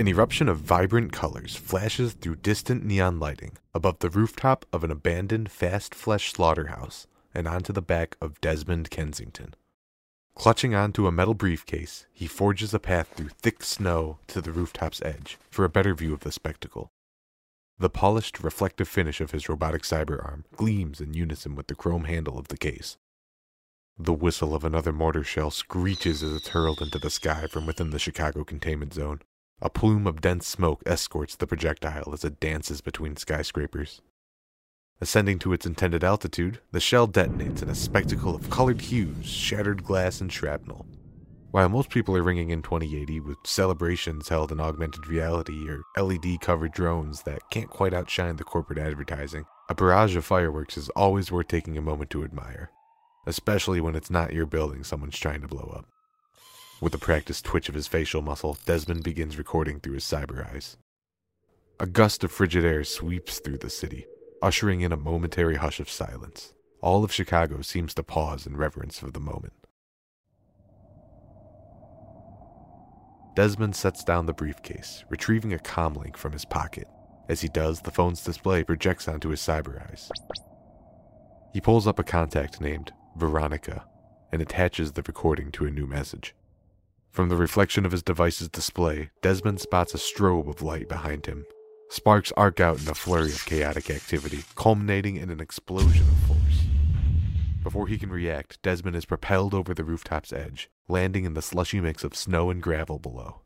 An eruption of vibrant colors flashes through distant neon lighting above the rooftop of an abandoned fast flesh slaughterhouse and onto the back of Desmond Kensington. Clutching onto a metal briefcase, he forges a path through thick snow to the rooftop's edge for a better view of the spectacle. The polished, reflective finish of his robotic cyber arm gleams in unison with the chrome handle of the case. The whistle of another mortar shell screeches as it's hurled into the sky from within the Chicago containment zone. A plume of dense smoke escorts the projectile as it dances between skyscrapers. Ascending to its intended altitude, the shell detonates in a spectacle of colored hues, shattered glass, and shrapnel. While most people are ringing in 2080 with celebrations held in augmented reality or LED covered drones that can't quite outshine the corporate advertising, a barrage of fireworks is always worth taking a moment to admire, especially when it's not your building someone's trying to blow up. With a practiced twitch of his facial muscle, Desmond begins recording through his cyber eyes. A gust of frigid air sweeps through the city, ushering in a momentary hush of silence. All of Chicago seems to pause in reverence of the moment. Desmond sets down the briefcase, retrieving a comlink from his pocket. As he does, the phone's display projects onto his cyber eyes. He pulls up a contact named Veronica and attaches the recording to a new message. From the reflection of his device's display, Desmond spots a strobe of light behind him. Sparks arc out in a flurry of chaotic activity, culminating in an explosion of force. Before he can react, Desmond is propelled over the rooftop's edge, landing in the slushy mix of snow and gravel below.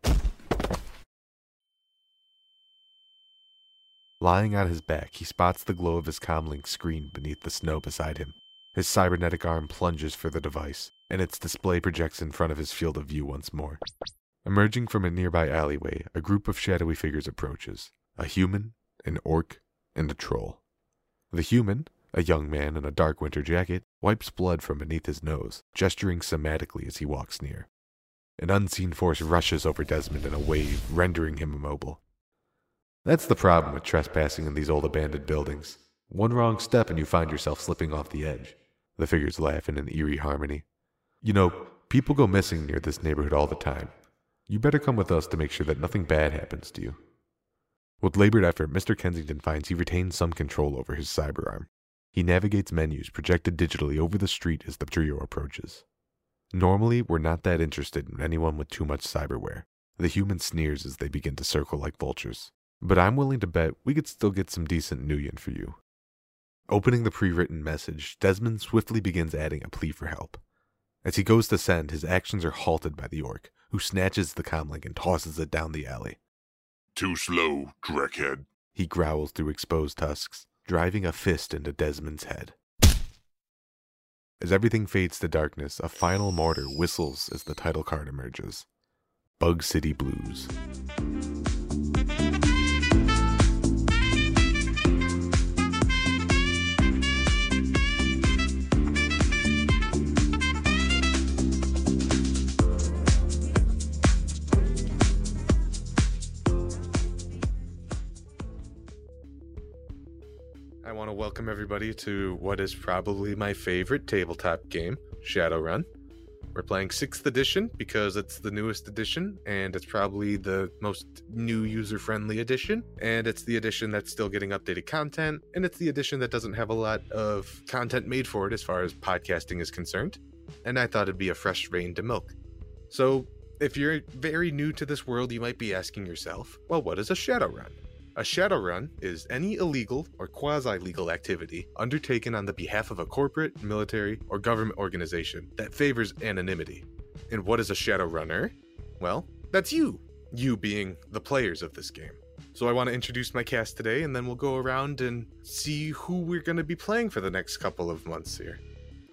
Lying on his back, he spots the glow of his comlink screen beneath the snow beside him. His cybernetic arm plunges for the device, and its display projects in front of his field of view once more. Emerging from a nearby alleyway, a group of shadowy figures approaches a human, an orc, and a troll. The human, a young man in a dark winter jacket, wipes blood from beneath his nose, gesturing somatically as he walks near. An unseen force rushes over Desmond in a wave, rendering him immobile. That's the problem with trespassing in these old abandoned buildings. One wrong step and you find yourself slipping off the edge. The figures laugh in an eerie harmony. You know, people go missing near this neighborhood all the time. You better come with us to make sure that nothing bad happens to you. With labored effort, Mr. Kensington finds he retains some control over his cyberarm. He navigates menus projected digitally over the street as the trio approaches. Normally, we're not that interested in anyone with too much cyberware. The human sneers as they begin to circle like vultures. But I'm willing to bet we could still get some decent Nuyen for you. Opening the pre written message, Desmond swiftly begins adding a plea for help. As he goes to send, his actions are halted by the orc, who snatches the comlink and tosses it down the alley. Too slow, Dreckhead. He growls through exposed tusks, driving a fist into Desmond's head. As everything fades to darkness, a final mortar whistles as the title card emerges Bug City Blues. Welcome everybody to what is probably my favorite tabletop game, Shadowrun. We're playing 6th edition because it's the newest edition and it's probably the most new user friendly edition. And it's the edition that's still getting updated content. And it's the edition that doesn't have a lot of content made for it as far as podcasting is concerned. And I thought it'd be a fresh vein to milk. So, if you're very new to this world, you might be asking yourself, well, what is a Shadowrun? A Shadowrun is any illegal or quasi legal activity undertaken on the behalf of a corporate, military, or government organization that favors anonymity. And what is a Shadowrunner? Well, that's you, you being the players of this game. So I want to introduce my cast today, and then we'll go around and see who we're going to be playing for the next couple of months here.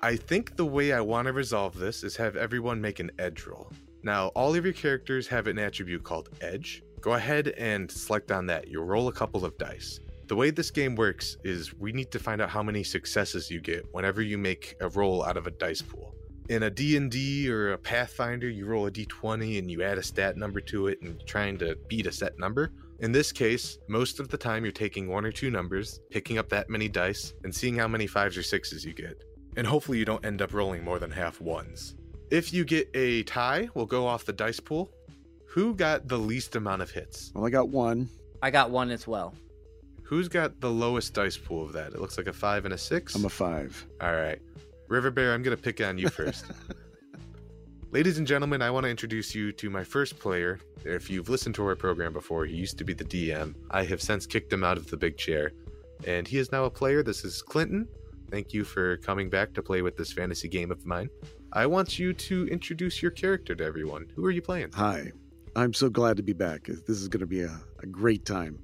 I think the way I want to resolve this is have everyone make an edge roll. Now, all of your characters have an attribute called Edge, Go ahead and select on that. You'll roll a couple of dice. The way this game works is we need to find out how many successes you get whenever you make a roll out of a dice pool. In a D&D or a Pathfinder, you roll a d20 and you add a stat number to it and trying to beat a set number. In this case, most of the time you're taking one or two numbers, picking up that many dice, and seeing how many fives or sixes you get. And hopefully you don't end up rolling more than half ones. If you get a tie, we'll go off the dice pool, Who got the least amount of hits? Well, I got one. I got one as well. Who's got the lowest dice pool of that? It looks like a five and a 6 I'm a five. All right. River Bear, I'm going to pick on you first. Ladies and gentlemen, I want to introduce you to my first player. If you've listened to our program before, he used to be the DM. I have since kicked him out of the big chair, and he is now a player. This is Clinton. Thank you for coming back to play with this fantasy game of mine. I want you to introduce your character to everyone. Who are you playing? Hi. I'm so glad to be back. This is going to be a, a great time.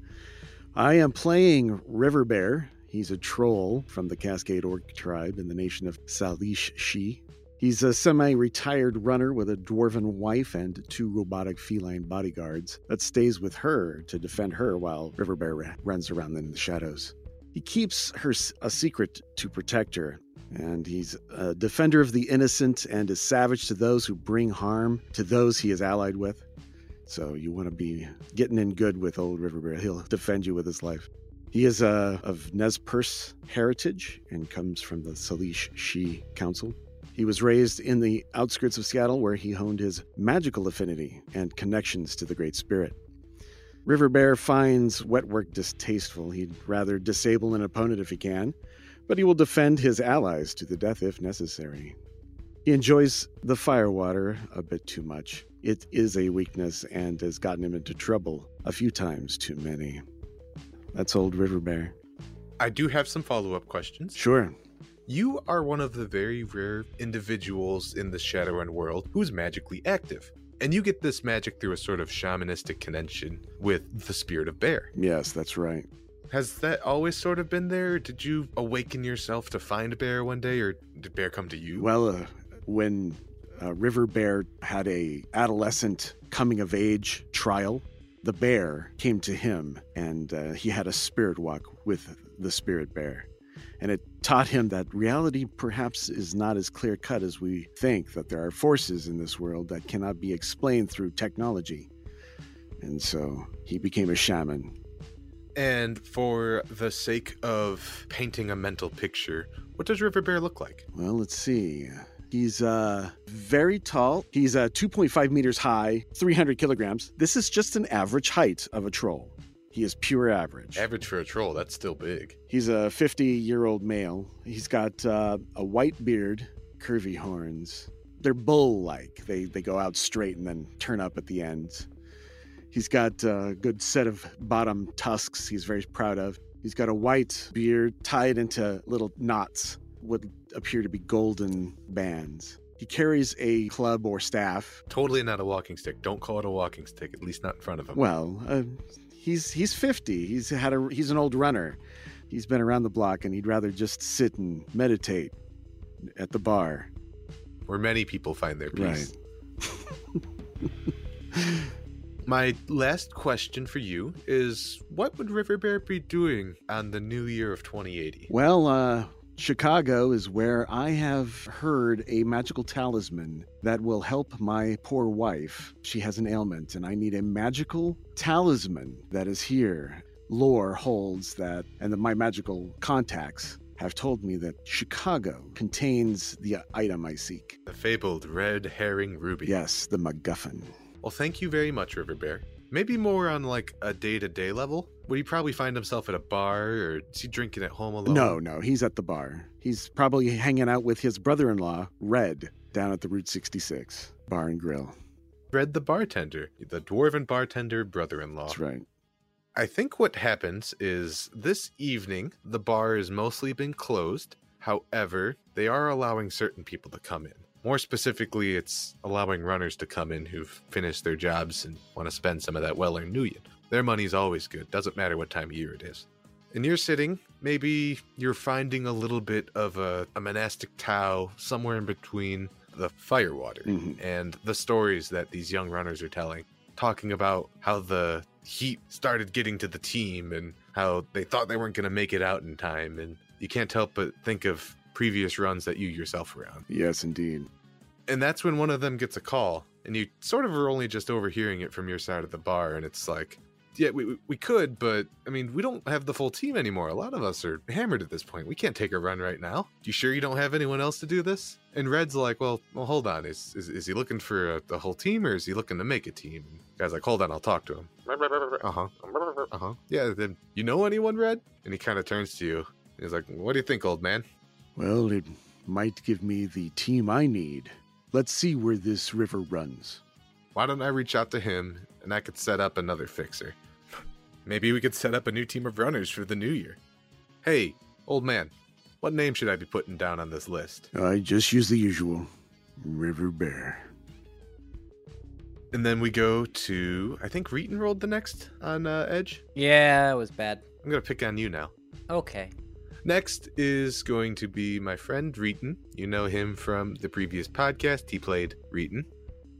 I am playing River Bear. He's a troll from the Cascade Orc tribe in the nation of Salish-Shidhe. He's a semi retired runner with a dwarven wife and two robotic feline bodyguards that stays with her to defend her while River Bear runs around in the shadows. He keeps her a secret to protect her, and he's a defender of the innocent and is savage to those who bring harm to those he is allied with. So you want to be getting in good with old River Bear. He'll defend you with his life. He is uh, of Nez Perce heritage and comes from the Salish-Shidhe Council. He was raised in the outskirts of Seattle where he honed his magical affinity and connections to the Great Spirit. River Bear finds wet work distasteful. He'd rather disable an opponent if he can, but he will defend his allies to the death if necessary. He enjoys the firewater a bit too much. It is a weakness and has gotten him into trouble a few times too many. That's old River Bear. I do have some follow up questions. Sure. You are one of the very rare individuals in the Shadowrun world who's magically active. And you get this magic through a sort of shamanistic connection with the spirit of bear. Yes, that's right. Has that always sort of been there? Did you awaken yourself to find bear one day, or did bear come to you? Well, uh, when uh, River Bear had a adolescent coming of age trial, the bear came to him, and uh, he had a spirit walk with the spirit bear and it taught him that reality perhaps is not as clear cut as we think, that there are forces in this world that cannot be explained through technology. And so he became a shaman. And for the sake of painting a mental picture, what does River Bear look like? Well, let's see. He's uh, very tall. He's uh, 2.5 meters high, 300 kilograms. This is just an average height of a troll. He is pure average. Average for a troll, that's still big. He's a 50 year old male. He's got uh, a white beard, curvy horns. They're bull like, they, they go out straight and then turn up at the ends. He's got a good set of bottom tusks he's very proud of. He's got a white beard tied into little knots, what appear to be golden bands. He carries a club or staff. Totally not a walking stick. Don't call it a walking stick, at least not in front of him. Well, uh, he's he's 50. He's had a he's an old runner. He's been around the block and he'd rather just sit and meditate at the bar where many people find their peace. Right. My last question for you is what would River Bear be doing on the new year of 2080? Well, uh Chicago is where I have heard a magical talisman that will help my poor wife. She has an ailment, and I need a magical talisman that is here. Lore holds that, and the, my magical contacts have told me that Chicago contains the item I seek. The fabled red herring ruby. Yes, the MacGuffin. Well, thank you very much, River Bear. Maybe more on like a day to day level. Would he probably find himself at a bar or is he drinking at home alone? No, no, he's at the bar. He's probably hanging out with his brother in law, Red, down at the Route 66 Bar and Grill. Red the bartender, the dwarven bartender brother in law. That's right. I think what happens is this evening the bar has mostly been closed. However, they are allowing certain people to come in. More specifically, it's allowing runners to come in who've finished their jobs and want to spend some of that well earned Nuyen. Their money's always good, doesn't matter what time of year it is. And you're sitting, maybe you're finding a little bit of a, a monastic Tao somewhere in between the firewater Mhm. and the stories that these young runners are telling, talking about how the heat started getting to the team and how they thought they weren't going to make it out in time. And you can't help but think of previous runs that you yourself were on. Yes, indeed. And that's when one of them gets a call, and you sort of are only just overhearing it from your side of the bar, and it's like, yeah, we, we- could, but I mean, we don't have the full team anymore. A lot of us are hammered at this point. We can't take a run right now. You sure you don't have anyone else to do this? And Red's like, well, well, hold on. Is is, is he looking for a, the whole team or is he looking to make a team? And guy's like, hold on, I'll talk to him. Uh huh. Uh huh. Yeah. Then you know anyone, Red? And he kind of turns to you. He's like, what do you think, old man? Well, it might give me the team I need. Let's see where this river runs. Why don't I reach out to him and I could set up another fixer? Maybe we could set up a new team of runners for the new year. Hey, old man, what name should I be putting down on this list? I just use the usual River Bear. And then we go to, I think Reeton rolled the next on uh, Edge. Yeah, it was bad. I'm going to pick on you now. Okay. Next is going to be my friend Reeton. You know him from the previous podcast. He played Reeton.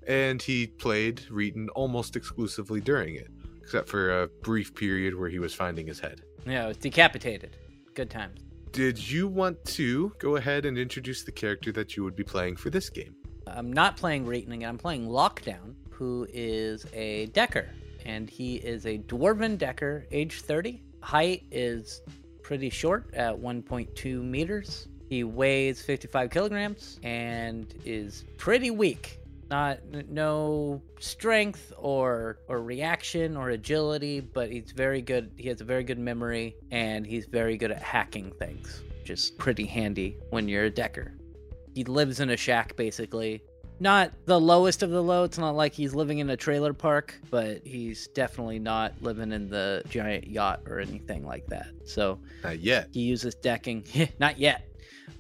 And he played Reeton almost exclusively during it, except for a brief period where he was finding his head. Yeah, it was decapitated. Good times. Did you want to go ahead and introduce the character that you would be playing for this game? I'm not playing Reeton, again. I'm playing Lockdown, who is a Decker. And he is a Dwarven Decker, age 30. Height is pretty short at 1.2 meters. He weighs 55 kilograms and is pretty weak. Not no strength or or reaction or agility, but he's very good. He has a very good memory and he's very good at hacking things, which is pretty handy when you're a decker. He lives in a shack basically. Not the lowest of the low. It's not like he's living in a trailer park, but he's definitely not living in the giant yacht or anything like that. So Not yet. he uses decking, not yet,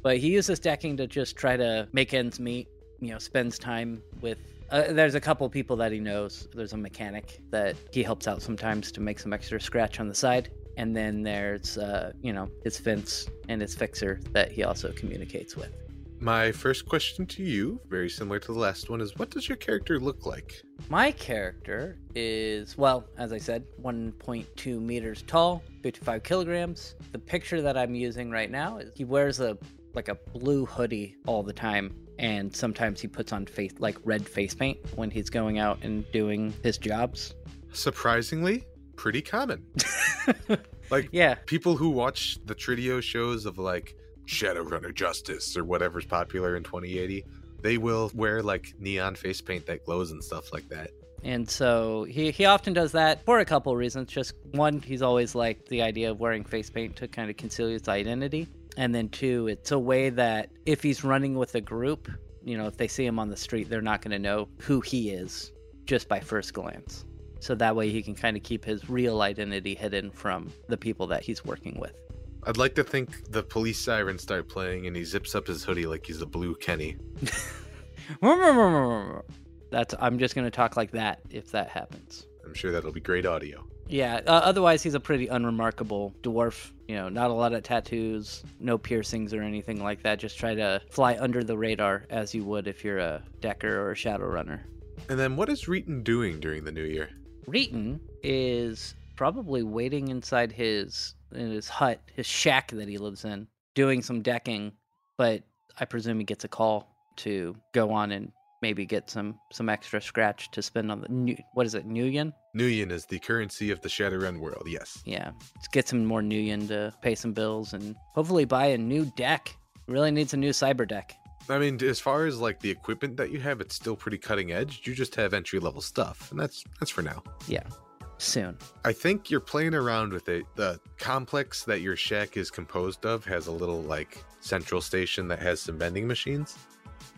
but he uses decking to just try to make ends meet. You know, spends time with. Uh, there's a couple people that he knows. There's a mechanic that he helps out sometimes to make some extra scratch on the side. And then there's, uh, you know, his fence and his fixer that he also communicates with. My first question to you, very similar to the last one, is what does your character look like? My character is, well, as I said, 1.2 meters tall, 55 kilograms. The picture that I'm using right now is he wears a like a blue hoodie all the time, and sometimes he puts on face like red face paint when he's going out and doing his jobs. Surprisingly, pretty common. like Yeah, people who watch the Trideo shows of like Shadowrunner Justice or whatever's popular in 2080, they will wear like neon face paint that glows and stuff like that. And so he, he often does that for a couple reasons. Just one, he's always liked the idea of wearing face paint to kind of conceal his identity. And then two, it's a way that if he's running with a group, you know, if they see him on the street, they're not going to know who he is just by first glance. So that way he can kind of keep his real identity hidden from the people that he's working with. I'd like to think the police sirens start playing and he zips up his hoodie like he's a blue Kenny. That's I'm just going to talk like that if that happens. I'm sure that'll be great audio. Yeah, uh, otherwise he's a pretty unremarkable dwarf. You know, not a lot of tattoos, no piercings or anything like that. Just try to fly under the radar as you would if you're a decker or a shadow runner. And then what is Reeton doing during the new year? Reeton is probably waiting inside his in his hut, his shack that he lives in, doing some decking, but I presume he gets a call to go on and maybe get some some extra scratch to spend on the new what is it, Nuyen? Nuyen is the currency of the Shadowrun world, yes. Yeah, let's get some more Nuyen to pay some bills and hopefully buy a new deck. Really needs a new cyber deck. I mean, as far as like the equipment that you have, it's still pretty cutting edge. You just have entry level stuff, and that's that's for now. Yeah, soon. I think you're playing around with it. The complex that your shack is composed of has a little like central station that has some vending machines.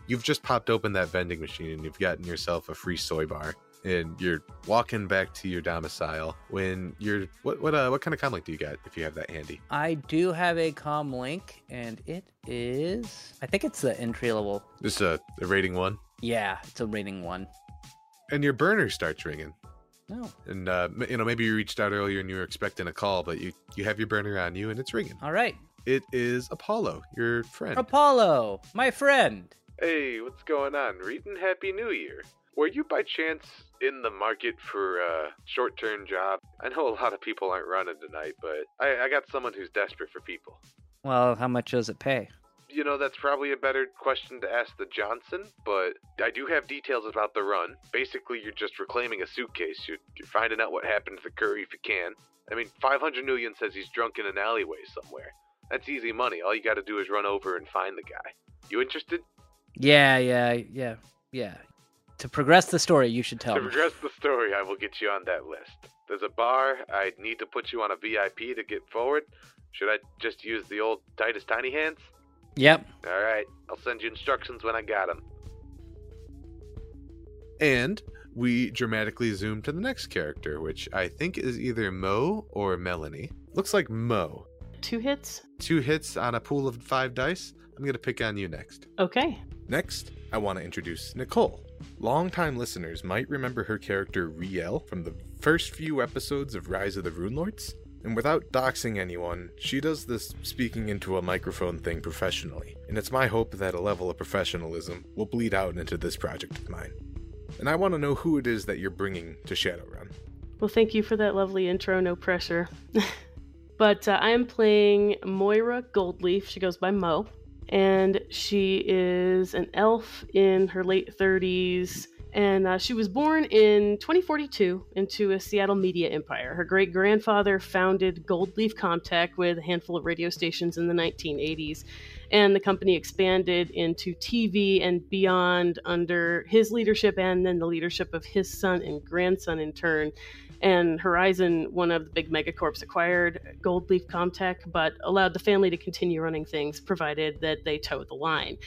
You've just popped open that vending machine and you've gotten yourself a free soy bar. And you're walking back to your domicile when you're what what uh what kind of comlink do you got if you have that handy? I do have a com link, and it is I think it's the entry level. Just a, a rating one. Yeah, it's a rating one. And your burner starts ringing. No. And uh, m- you know maybe you reached out earlier and you were expecting a call, but you you have your burner on you and it's ringing. All right. It is Apollo, your friend. Apollo, my friend. Hey, what's going on? Reeton, Happy New Year. Were you by chance in the market for a short term job? I know a lot of people aren't running tonight, but I, I got someone who's desperate for people. Well, how much does it pay? You know, that's probably a better question to ask the Johnson, but I do have details about the run. Basically, you're just reclaiming a suitcase. You're, you're finding out what happened to the Curry if you can. I mean, 500 million says he's drunk in an alleyway somewhere. That's easy money. All you gotta do is run over and find the guy. You interested? Yeah, yeah, yeah, yeah. To progress the story, you should tell me. to me. progress the story, I will get you on that list. There's a bar. I need to put you on a VIP to get forward. Should I just use the old Titus Tiny Hands? Yep. All right, I'll send you instructions when I got them. And we dramatically zoom to the next character, which I think is either Mo or Melanie. Looks like Mo. Two hits? Two hits on a pool of five dice. I'm going to pick on you next. Okay. Next, I want to introduce Nikole. Longtime listeners might remember her character Riel from the first few episodes of Rise of the Runelords. And without doxing anyone, she does this speaking into a microphone thing professionally. And it's my hope that a level of professionalism will bleed out into this project of mine. And I want to know who it is that you're bringing to Shadowrun. Well, thank you for that lovely intro. No pressure. but uh, I am playing Moira Goldleaf. She goes by Mo. And she is an elf in her late 30s. And uh, she was born in 2042 into a Seattle media empire. Her great grandfather founded Goldleaf Comtech with a handful of radio stations in the 1980s. And the company expanded into TV and beyond under his leadership and then the leadership of his son and grandson in turn. And Horizon, one of the big megacorps, acquired Goldleaf Comtech, but allowed the family to continue running things, provided that they toe the line.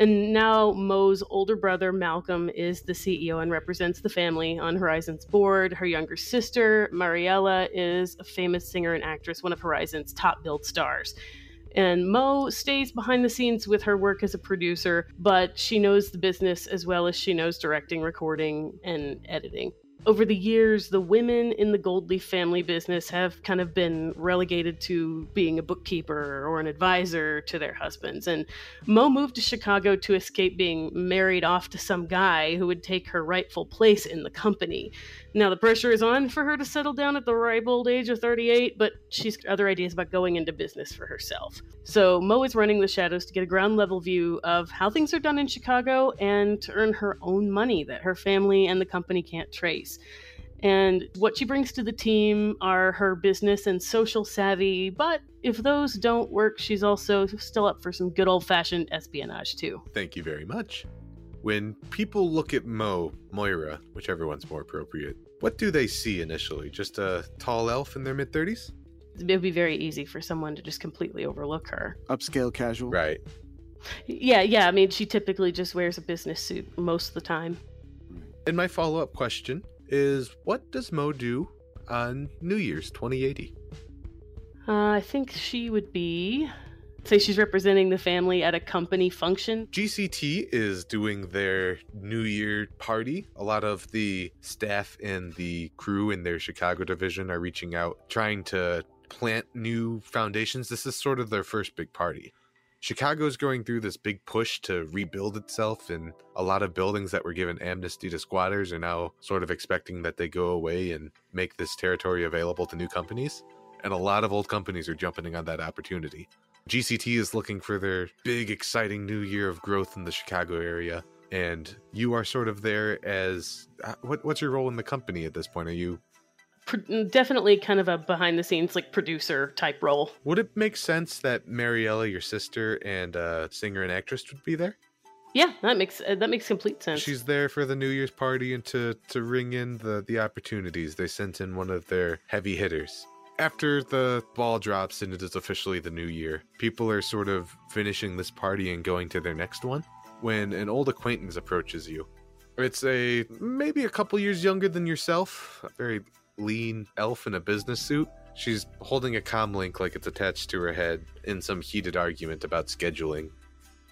And now Mo's older brother, Malcolm, is the CEO and represents the family on Horizon's board. Her younger sister, Mariella, is a famous singer and actress, one of Horizon's top billed stars. And Mo stays behind the scenes with her work as a producer, but she knows the business as well as she knows directing, recording, and editing over the years, the women in the Goldleaf family business have kind of been relegated to being a bookkeeper or an advisor to their husbands. And Mo moved to Chicago to escape being married off to some guy who would take her rightful place in the company. Now, the pressure is on for her to settle down at the ripe old age of 38, but she's got other ideas about going into business for herself. So, Mo is running the shadows to get a ground level view of how things are done in Chicago and to earn her own money that her family and the company can't trace. And what she brings to the team are her business and social savvy, but if those don't work, she's also still up for some good old fashioned espionage, too. Thank you very much. When people look at Mo, Moira, whichever one's more appropriate, what do they see initially? Just a tall elf in their mid 30s? It would be very easy for someone to just completely overlook her. Upscale casual. Right. Yeah, yeah. I mean, she typically just wears a business suit most of the time. And my follow up question is what does Mo do on New Year's 2080? Uh, I think she would be. Say she's representing the family at a company function. GCT is doing their New Year party. A lot of the staff and the crew in their Chicago division are reaching out, trying to plant new foundations. This is sort of their first big party. Chicago's going through this big push to rebuild itself, and a lot of buildings that were given amnesty to squatters are now sort of expecting that they go away and make this territory available to new companies. And a lot of old companies are jumping on that opportunity. GCT is looking for their big, exciting new year of growth in the Chicago area. And you are sort of there as uh, what, what's your role in the company at this point? Are you Pro- definitely kind of a behind the scenes like producer type role. would it make sense that Mariella, your sister, and uh, singer and actress would be there? Yeah, that makes uh, that makes complete sense. She's there for the New Year's party and to to ring in the the opportunities. They sent in one of their heavy hitters. After the ball drops and it is officially the new year, people are sort of finishing this party and going to their next one when an old acquaintance approaches you. It's a maybe a couple years younger than yourself, very lean elf in a business suit. She's holding a comlink like it's attached to her head in some heated argument about scheduling.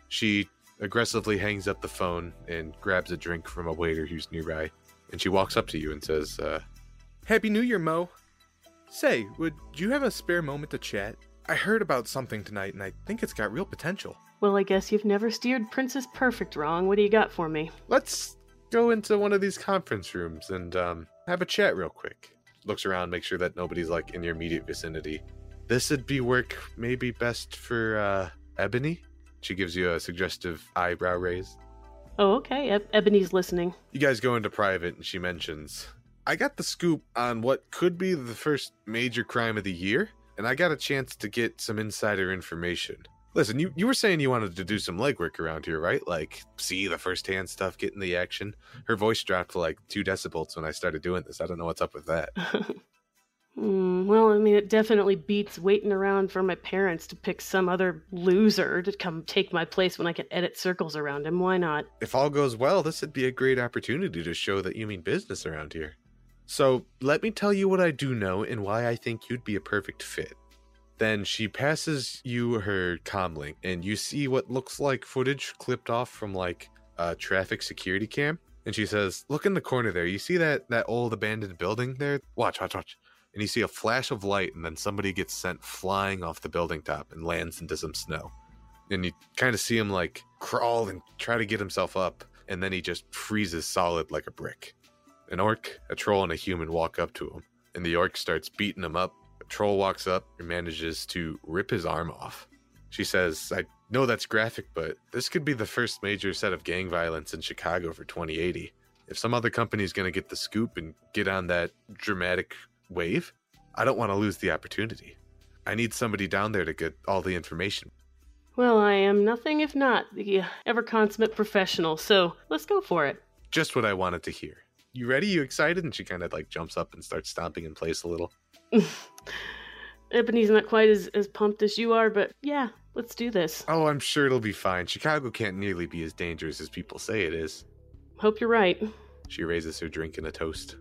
She aggressively hangs up the phone and grabs a drink from a waiter who's nearby. And she walks up to you and says, uh, Happy New Year, Mo. Say, would you have a spare moment to chat? I heard about something tonight and I think it's got real potential. well, I guess you've never steered Princess Perfect wrong. What do you got for me? Let's go into one of these conference rooms and um, have a chat real quick. Looks around, make sure that nobody's like in your immediate vicinity. This would be work maybe best for uh, Ebony. She gives you a suggestive eyebrow raise. Oh, okay. Eb- Ebony's listening. You guys go into private, and she mentions, I got the scoop on what could be the first major crime of the year, and I got a chance to get some insider information. Listen, you, you were saying you wanted to do some legwork around here, right? Like, see the first-hand stuff, get in the action. Her voice dropped to like two decibels when I started doing this. I don't know what's up with that. Hmm, well, I mean, it definitely beats waiting around for my parents to pick some other loser to come take my place when I can edit circles around him. Why not? If all goes well, this would be a great opportunity to show that you mean business around here. So, let me tell you what I do know and why I think you'd be a perfect fit. Then she passes you her comlink, and you see what looks like footage clipped off from like a traffic security cam. And she says, "Look in the corner there. You see that that old abandoned building there? Watch, watch, watch." And you see a flash of light, and then somebody gets sent flying off the building top and lands into some snow. And you kind of see him like crawl and try to get himself up, and then he just freezes solid like a brick. An orc, a troll, and a human walk up to him, and the orc starts beating him up. Troll walks up and manages to rip his arm off. She says, I know that's graphic, but this could be the first major set of gang violence in Chicago for 2080. If some other company's going to get the scoop and get on that dramatic wave, I don't want to lose the opportunity. I need somebody down there to get all the information. Well, I am nothing if not the ever consummate professional, so let's go for it. Just what I wanted to hear. You ready? You excited? And she kind of like jumps up and starts stomping in place a little. Ebony's not quite as, as pumped as you are, but yeah, let's do this. Oh, I'm sure it'll be fine. Chicago can't nearly be as dangerous as people say it is. Hope you're right. She raises her drink in a toast.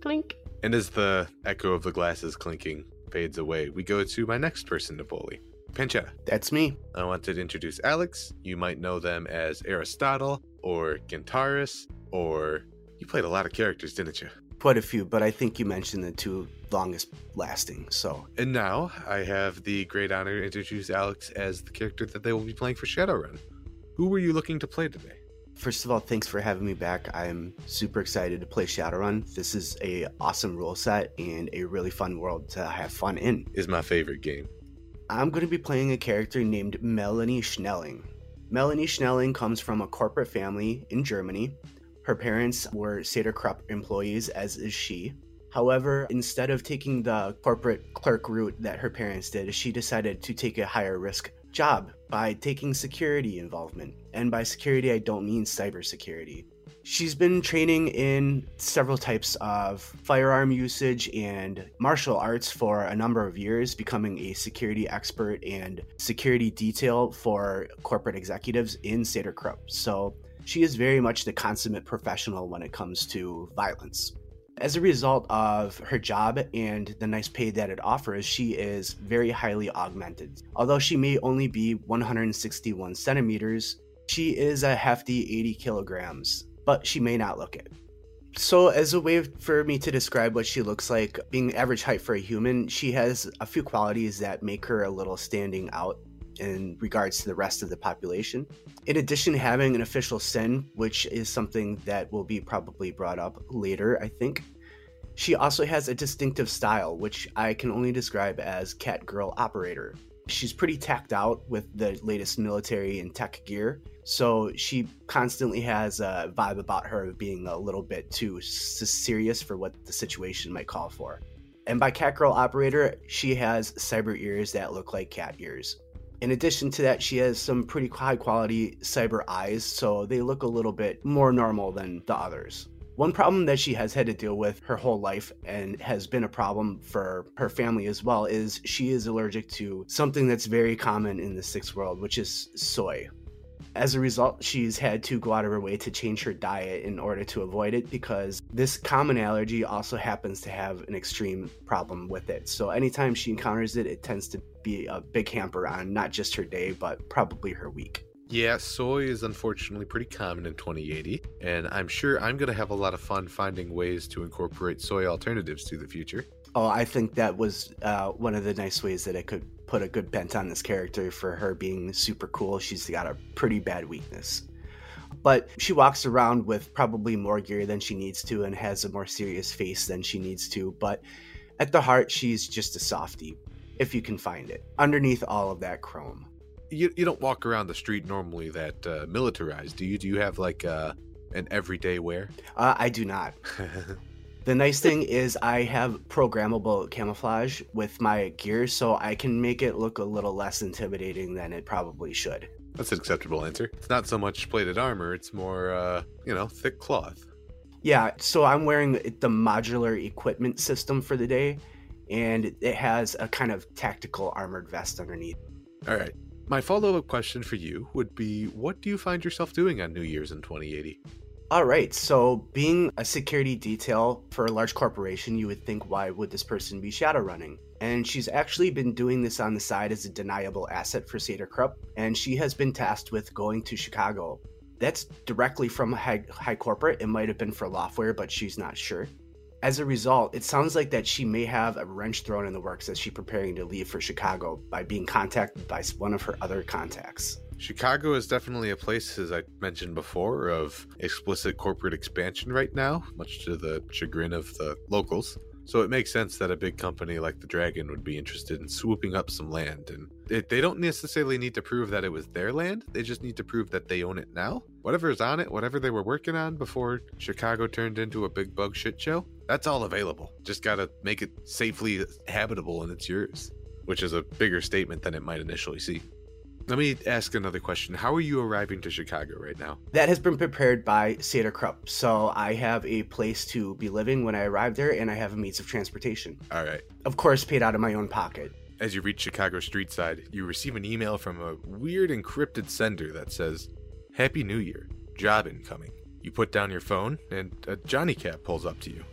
Clink. And as the echo of the glasses clinking fades away, we go to my next person to bully. Pancetta. That's me. I wanted to introduce Alex. You might know them as Aristotle or Gintaris, or you played a lot of characters, didn't you? Quite a few, but I think you mentioned the two longest lasting. So And now I have the great honor to introduce Alex as the character that they will be playing for Shadowrun. Who were you looking to play today? First of all, thanks for having me back. I'm super excited to play Shadowrun. This is a awesome rule set and a really fun world to have fun in. Is my favorite game. I'm going to be playing a character named Melanie Schnelling. Melanie Schnelling comes from a corporate family in Germany. Her parents were Saeder-Krupp employees, as is she. However, instead of taking the corporate clerk route that her parents did, she decided to take a higher risk job by taking security involvement. And by security, I don't mean cybersecurity. She's been training in several types of firearm usage and martial arts for a number of years, becoming a security expert and security detail for corporate executives in Saeder-Krupp. So she is very much the consummate professional when it comes to violence. As a result of her job and the nice pay that it offers, she is very highly augmented. Although she may only be 161 centimeters, she is a hefty 80 kilograms, but she may not look it. So, as a way for me to describe what she looks like, being average height for a human, she has a few qualities that make her a little standing out in regards to the rest of the population. In addition, to having an official sin, which is something that will be probably brought up later, I think. She also has a distinctive style, which I can only describe as cat girl operator. She's pretty tacked out with the latest military and tech gear, so she constantly has a vibe about her of being a little bit too serious for what the situation might call for. And by cat girl operator, she has cyber ears that look like cat ears. In addition to that, she has some pretty high quality cyber eyes, so they look a little bit more normal than the others. One problem that she has had to deal with her whole life and has been a problem for her family as well is she is allergic to something that's very common in the sixth world, which is soy. As a result, she's had to go out of her way to change her diet in order to avoid it because this common allergy also happens to have an extreme problem with it. So anytime she encounters it, it tends to be a big hamper on not just her day, but probably her week. Yeah, soy is unfortunately pretty common in 2080, and I'm sure I'm going to have a lot of fun finding ways to incorporate soy alternatives to the future. Oh, I think that was uh, one of the nice ways that I could put a good bent on this character for her being super cool. She's got a pretty bad weakness. But she walks around with probably more gear than she needs to and has a more serious face than she needs to. But at the heart, she's just a softie, if you can find it, underneath all of that chrome. You, you don't walk around the street normally that uh, militarized, do you? Do you have like uh, an everyday wear? Uh, I do not. The nice thing is I have programmable camouflage with my gear, so I can make it look a little less intimidating than it probably should. That's an acceptable answer. It's not so much plated armor, it's more, uh, you know, thick cloth. Yeah, so I'm wearing the modular equipment system for the day, and it has a kind of tactical armored vest underneath. All right. My follow up question for you would be what do you find yourself doing on New Year's in 2080? All right, so being a security detail for a large corporation, you would think, why would this person be shadow running? And she's actually been doing this on the side as a deniable asset for Saeder-Krupp, and she has been tasked with going to Chicago. That's directly from high, high corporate. It might have been for Lofwyr, but she's not sure. As a result, it sounds like that she may have a wrench thrown in the works as she's preparing to leave for Chicago by being contacted by one of her other contacts. Chicago is definitely a place, as I mentioned before, of explicit corporate expansion right now, much to the chagrin of the locals. So it makes sense that a big company like the Dragon would be interested in swooping up some land. And it, they don't necessarily need to prove that it was their land, they just need to prove that they own it now. Whatever's on it, whatever they were working on before Chicago turned into a big bug shit show, that's all available. Just gotta make it safely habitable and it's yours, which is a bigger statement than it might initially seem. Let me ask another question. How are you arriving to Chicago right now? That has been prepared by Saeder-Krupp, so I have a place to be living when I arrive there, and I have a means of transportation. All right. Of course, paid out of my own pocket. As you reach Chicago street side, you receive an email from a weird encrypted sender that says, Happy New Year, job incoming. You put down your phone, and a Johnny Cab pulls up to you.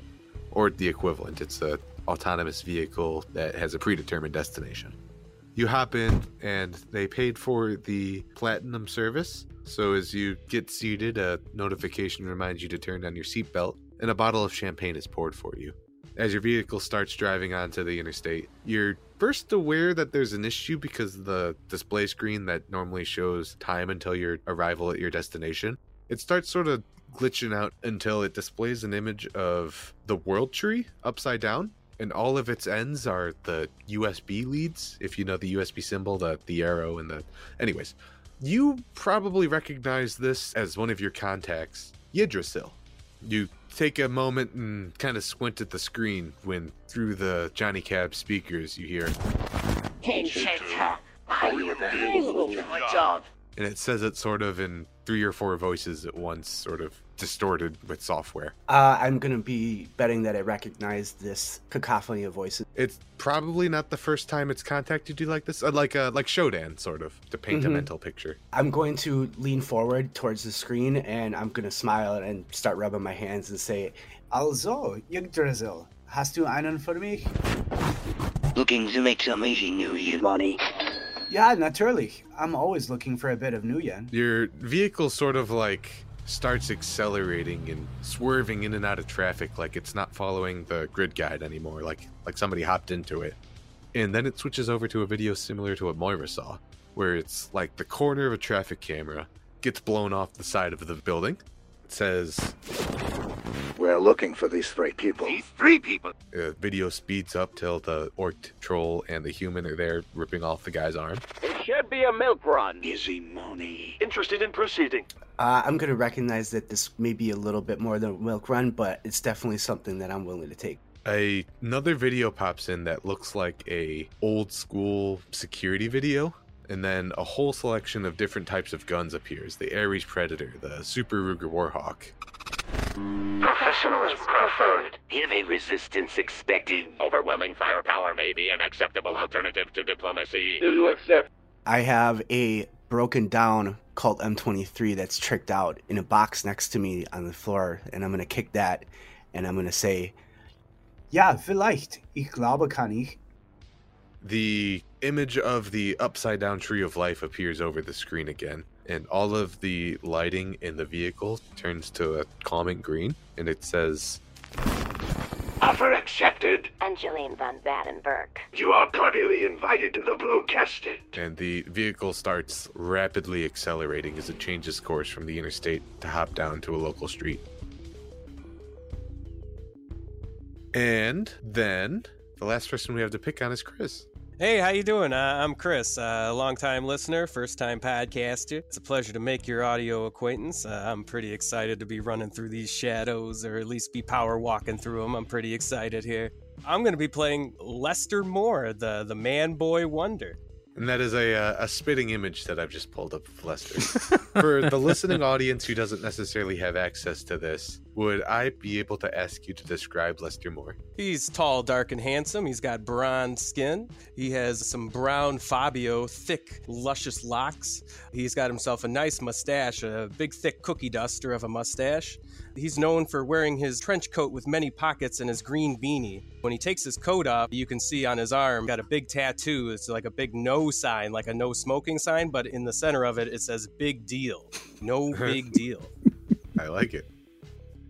Or the equivalent. It's a autonomous vehicle that has a predetermined destination. You hop in, and they paid for the platinum service. So as you get seated, a notification reminds you to turn on your seatbelt, and a bottle of champagne is poured for you. As your vehicle starts driving onto the interstate, you're first aware that there's an issue because the display screen that normally shows time until your arrival at your destination, it starts sort of glitching out until it displays an image of the world tree upside down and all of its ends are the USB leads. If you know the USB symbol, the the arrow and the anyways. You probably recognize this as one of your contacts, Yggdrasil. You take a moment and kind of squint at the screen when through the Johnny Cab speakers you hear and it says it sort of in three or four voices at once, sort of distorted with software. Uh, I'm going to be betting that I recognize this cacophony of voices. It's probably not the first time it's contacted you like this, uh, like uh, like Shodan, sort of, to paint a Mhm. mental picture. I'm going to lean forward towards the screen and I'm going to smile and start rubbing my hands and say, Also, Yggdrasil, hast du einen für mich? Looking to make some easy New Year Ja, natürlich. I'm always looking for a bit of new yen. Your vehicle sort of like starts accelerating and swerving in and out of traffic like it's not following the grid guide anymore, like like somebody hopped into it. And then it switches over to a video similar to what Moira saw, where it's like the corner of a traffic camera gets blown off the side of the building. It says We're looking for these three people. These three people. uh, video speeds up till the orc troll and the human are there ripping off the guy's arm. It should be a milk run. Easy money. Interested in proceeding? uh, I'm going to recognize that this may be a little bit more than a milk run, but it's definitely something that I'm willing to take. A, another video pops in that looks like a old school security video and then a whole selection of different types of guns appears the ares predator the super ruger warhawk Professionals preferred. Heavy resistance expected. Overwhelming firepower may be an acceptable alternative to diplomacy. Do you accept? I have a broken down Colt M23 that's tricked out in a box next to me on the floor, and I'm going to kick that and I'm going to say, Ja, vielleicht. Ich glaube, kann ich. The image of the upside down tree of life appears over the screen again and all of the lighting in the vehicle turns to a calming green and it says Offer accepted. Angeline von Badenberg. You are cordially invited to the Blue Casket. and the vehicle starts rapidly accelerating as it changes course from the interstate to hop down to a local street. And then the last person we have to pick on is Chris. Hey, how you doing? Uh, I'm Chris, uh, a longtime listener, first-time podcaster. It's a pleasure to make your audio acquaintance. Uh, I'm pretty excited to be running through these shadows, or at least be power walking through them. I'm pretty excited here. I'm going to be playing Lester Moore, the the man boy wonder. And that is a uh, a spitting image that I've just pulled up of Lester. For the listening audience who doesn't necessarily have access to this, would I be able to ask you to describe Lester Moore? He's tall, dark, and handsome. He's got bronze skin. He has some brown Fabio, thick, luscious locks. He's got himself a nice mustache, a big, thick cookie duster of a mustache. He's known for wearing his trench coat with many pockets and his green beanie. When he takes his coat off, you can see on his arm got a big tattoo. It's like a big no sign, like a no smoking sign, but in the center of it, it says big deal. No big deal. I like it.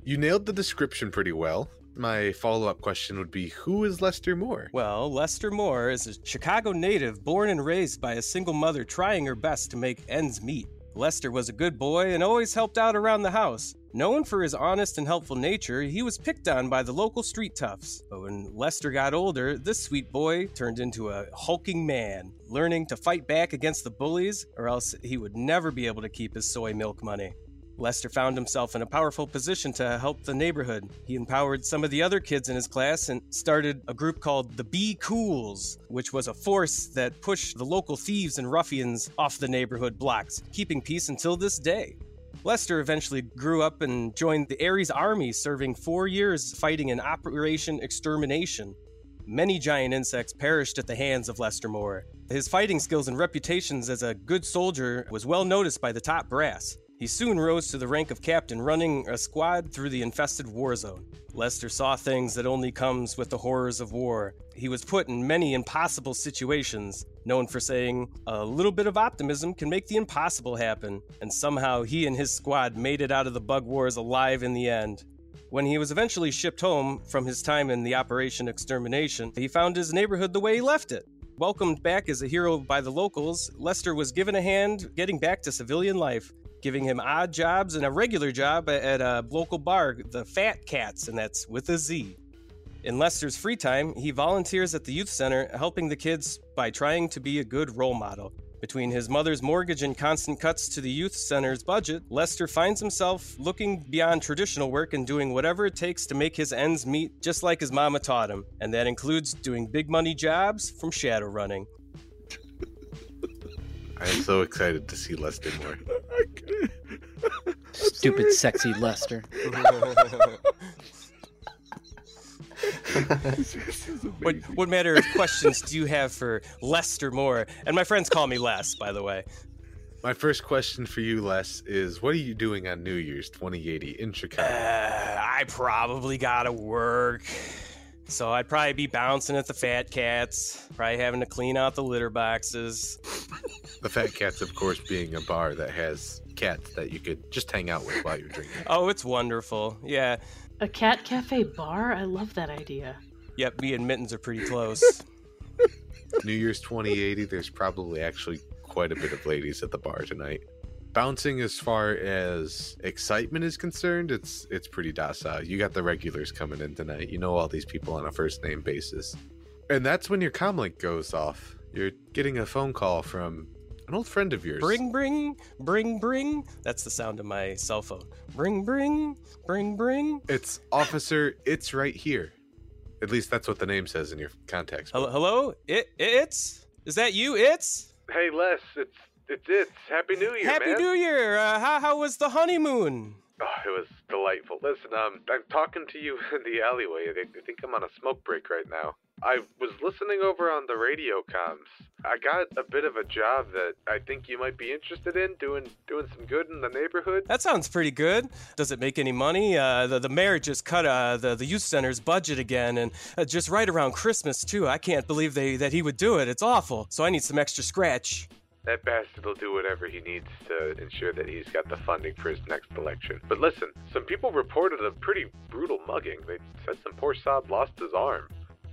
You nailed the description pretty well. My follow up question would be Who is Lester Moore? Well, Lester Moore is a Chicago native born and raised by a single mother trying her best to make ends meet. Lester was a good boy and always helped out around the house. Known for his honest and helpful nature, he was picked on by the local street toughs. But when Lester got older, this sweet boy turned into a hulking man, learning to fight back against the bullies, or else he would never be able to keep his soy milk money. Lester found himself in a powerful position to help the neighborhood. He empowered some of the other kids in his class and started a group called the Be Cools, which was a force that pushed the local thieves and ruffians off the neighborhood blocks, keeping peace until this day. Lester eventually grew up and joined the Ares Army, serving four years fighting in Operation Extermination. Many giant insects perished at the hands of Lester Moore. His fighting skills and reputations as a good soldier was well noticed by the top brass. He soon rose to the rank of captain, running a squad through the infested war zone. Lester saw things that only comes with the horrors of war. He was put in many impossible situations, known for saying, a little bit of optimism can make the impossible happen, and somehow he and his squad made it out of the bug wars alive in the end. When he was eventually shipped home from his time in the Operation Extermination, he found his neighborhood the way he left it. Welcomed back as a hero by the locals, Lester was given a hand getting back to civilian life giving him odd jobs and a regular job at a local bar, the Fat Catz, and that's with a Z. In Lester's free time, he volunteers at the youth center, helping the kids by trying to be a good role model. Between his mother's mortgage and constant cuts to the youth center's budget, Lester finds himself looking beyond traditional work and doing whatever it takes to make his ends meet, just like his mama taught him. And that includes doing big money jobs from shadow running. I am so excited to see Lester Moore. Stupid, sexy Lester. what, what matter of questions do you have for Lester Moore? And my friends call me Les, by the way. My first question for you, Les, is what are you doing on New Year's 2080 in Chicago? Uh, I probably gotta work. So I'd probably be bouncing at the Fat Catz, probably having to clean out the litter boxes. the Fat Catz, of course, being a bar that has cats that you could just hang out with while you're drinking. Oh, it's wonderful. Yeah. A cat cafe bar? I love that idea. Yep, me and Mittens are pretty close. New Year's 2080, there's probably actually quite a bit of ladies at the bar tonight. Bouncing as far as excitement is concerned, it's it's pretty docile. You got the regulars coming in tonight. You know all these people on a first name basis. And that's when your comlink goes off. You're getting a phone call from an old friend of yours. Bring, bring, bring, bring. That's the sound of my cell phone. Bring, bring, bring, bring. It's Officer, it's right here. At least that's what the name says in your contacts. Hello, hello? It, it's? Is that you, it's? Hey, Les, it's it's it's Happy New Year, Happy man. New Year. Uh, how how was the honeymoon? Oh, it was delightful. Listen, um, I'm talking to you in the alleyway. I think I'm on a smoke break right now. I was listening over on the radio comms. I got a bit of a job that I think you might be interested in doing doing some good in the neighborhood. That sounds pretty good. Does it make any money? Uh, the the mayor just cut uh, the the youth center's budget again, and uh, just right around Christmas too. I can't believe they that he would do it. It's awful. So I need some extra scratch. That bastard will do whatever he needs to ensure that he's got the funding for his next election. But listen, some people reported a pretty brutal mugging. They said some poor sod lost his arm.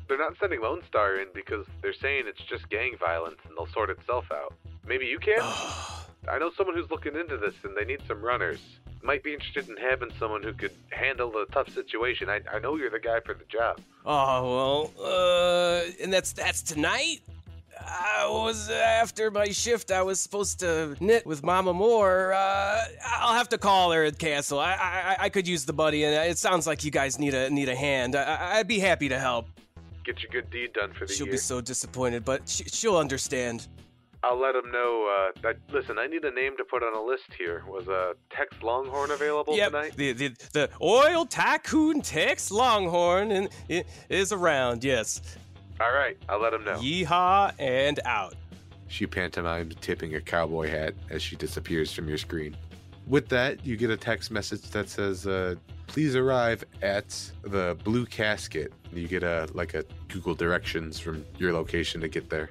They're not sending Lone Star in because they're saying it's just gang violence and they'll sort itself out. Maybe you can? I know someone who's looking into this and they need some runners. Might be interested in having someone who could handle a tough situation. I, I know you're the guy for the job. Oh well, uh, and that's that's tonight. I was after my shift. I was supposed to knit with Mama Moore. Uh, I'll have to call her at Castle. I, I I could use the buddy, and it sounds like you guys need a need a hand. I, I'd be happy to help. Get your good deed done for the She'll year. be so disappointed, but sh- she'll understand. I'll let him know. Uh, that listen, I need a name to put on a list here. Was uh, Tex Longhorn available Yep, tonight? the, the the oil tycoon Tex Longhorn and, i- is around. Yes. All right, I'll let him know. Yeehaw and out. She pantomimed tipping a cowboy hat as she disappears from your screen. With that, you get a text message that says, uh, "Please arrive at the Blue Casket." You get a like a Google directions from your location to get there.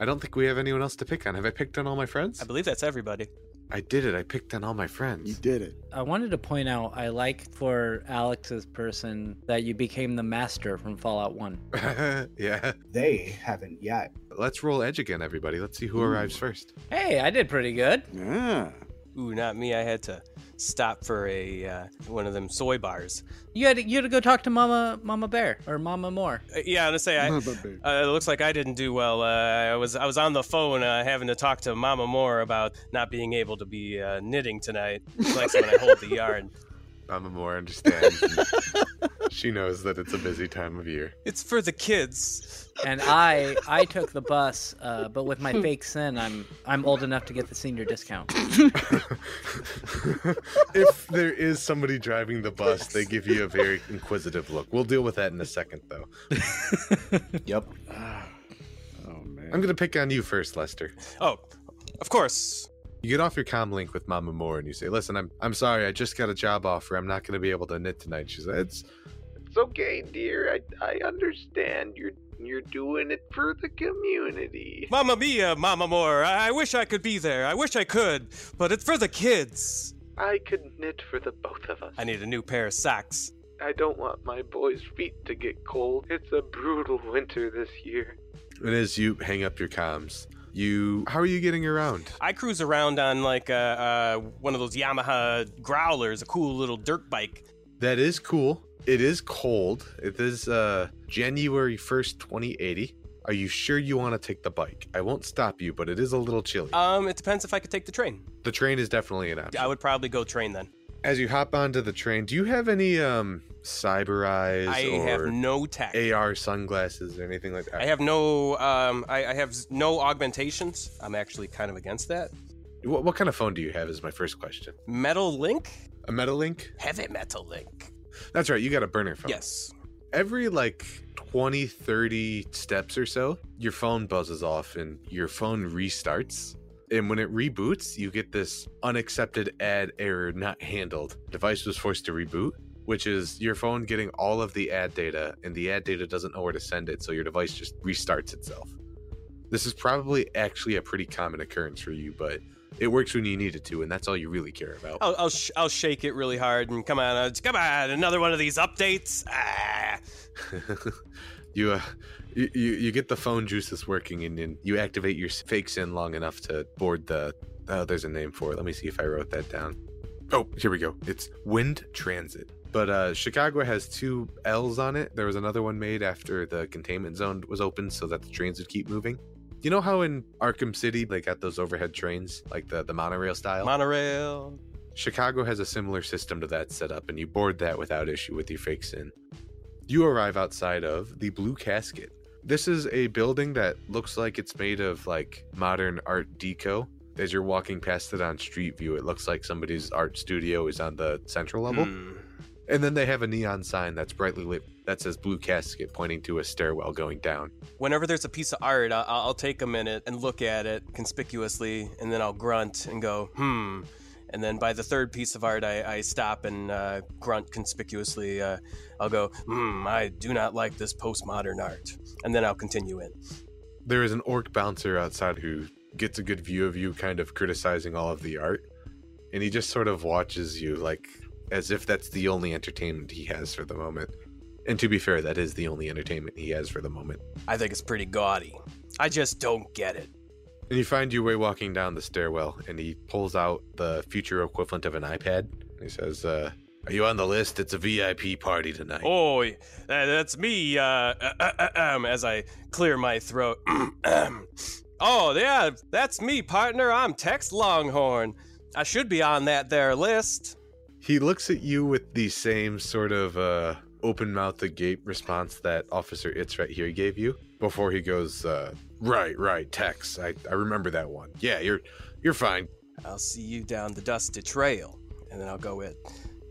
I don't think we have anyone else to pick on. Have I picked on all my friends? I believe that's everybody. I did it. I picked on all my friends. You did it. I wanted to point out I like for Alex's person that you became the master from Fallout 1. yeah. They haven't yet. Let's roll edge again, everybody. Let's see who arrives first. Hey, I did pretty good. Yeah. Ooh, not me. I had to stop for a uh, one of them soy bars. You had to, you had to go talk to Mama Mama Bear or Mama Moore. Uh, yeah, I'm gonna say I. Uh, it looks like I didn't do well. Uh, I was I was on the phone uh, having to talk to Mama Moore about not being able to be uh, knitting tonight. She likes when I hold the yarn. Mama Moore understands. she knows that it's a busy time of year. It's for the kids. And I I took the bus, uh, but with my fake SIN, I'm I'm old enough to get the senior discount. if there is somebody driving the bus, they give you a very inquisitive look. We'll deal with that in a second, though. Yep. Oh man. I'm going to pick on you first, Lester. Oh, of course. You get off your comm link with Mama Moore and you say, "Listen, I'm I'm sorry. I just got a job offer. I'm not going to be able to knit tonight." She says, "It's it's okay, dear. I I understand. You're you're doing it for the community." Mama mia, Mama Moore. I-, I wish I could be there. I wish I could, but it's for the kids. I could knit for the both of us. I need a new pair of socks. I don't want my boys' feet to get cold. It's a brutal winter this year. And as you hang up your comms, you how are you getting around? I cruise around on like uh, uh, one of those Yamaha growlers, a cool little dirt bike. That is cool. It is cold. It is uh January 1st, 2080. Are you sure you want to take the bike? I won't stop you, but it is a little chilly. Um, it depends if I could take the train. the train is definitely an option. I would probably go train then. As you hop onto the train, do you have any um cyber eyes I or have no tech. AR sunglasses or anything like that? I have no. Um, I, I have no augmentations. I'm actually kind of against that. What, what kind of phone do you have? Is my first question. Metal Link, A Metalink? heavy metal link. That's right. You got a burner phone. Yes. every like 20 30 steps or so your phone buzzes off and your phone restarts and when it reboots you get this unaccepted ad error not handled device was forced to reboot which is your phone getting all of the ad data and the ad data doesn't know where to send it so your device just restarts itself this is probably actually a pretty common occurrence for you but it works when you need it to and that's all you really care about I'll I'll, sh- I'll shake it really hard and come on, uh, come on, another one of these updates. Ah. you, uh, you you you get the phone juices working and then you activate your fake SIN long enough to board the oh there's a name for it. Let me see if i wrote that down. Oh here we go. It's wind transit. But uh chicago has two l's on it. There was another one made after the containment zone was opened so that the trains would keep moving. You know how in arkham city they got those overhead trains like the the monorail style? Monorail. Chicago has a similar system to that set up, and you board that without issue with your fake SIN. You arrive outside of the Blue Casket. This is a building that looks like it's made of like modern art deco. As you're walking past it on Street View, it looks like somebody's art studio is on the central level. Hmm. And then they have a neon sign that's brightly lit that says Blue Casket, pointing to a stairwell going down. Whenever there's a piece of art, I'll, I'll take a minute and look at it conspicuously, and then I'll grunt and go, hmm. And then by the third piece of art, I, I stop and uh, grunt conspicuously. Uh, I'll go, hmm, I do not like this postmodern art. And then I'll continue in. There is an orc bouncer outside who gets a good view of you, kind of criticizing all of the art. And he just sort of watches you, like, as if that's the only entertainment he has for the moment. And to be fair, that is the only entertainment he has for the moment. I think it's pretty gaudy. I just don't get it. And you find your way walking down the stairwell, and he pulls out the future equivalent of an iPad. And he says, uh, Are you on the list? It's a VIP party tonight. Oh, uh, that's me. Uh, uh, um, as I clear my throat. oh, yeah, that's me, partner. I'm Tex Longhorn. I should be on that there list. He looks at you with the same sort of uh, open mouth agape response that Officer Itz right here gave you before he goes, uh, right, right, Tex. I, I remember that one. Yeah, you're you're fine. I'll see you down the dusty trail. And then I'll go with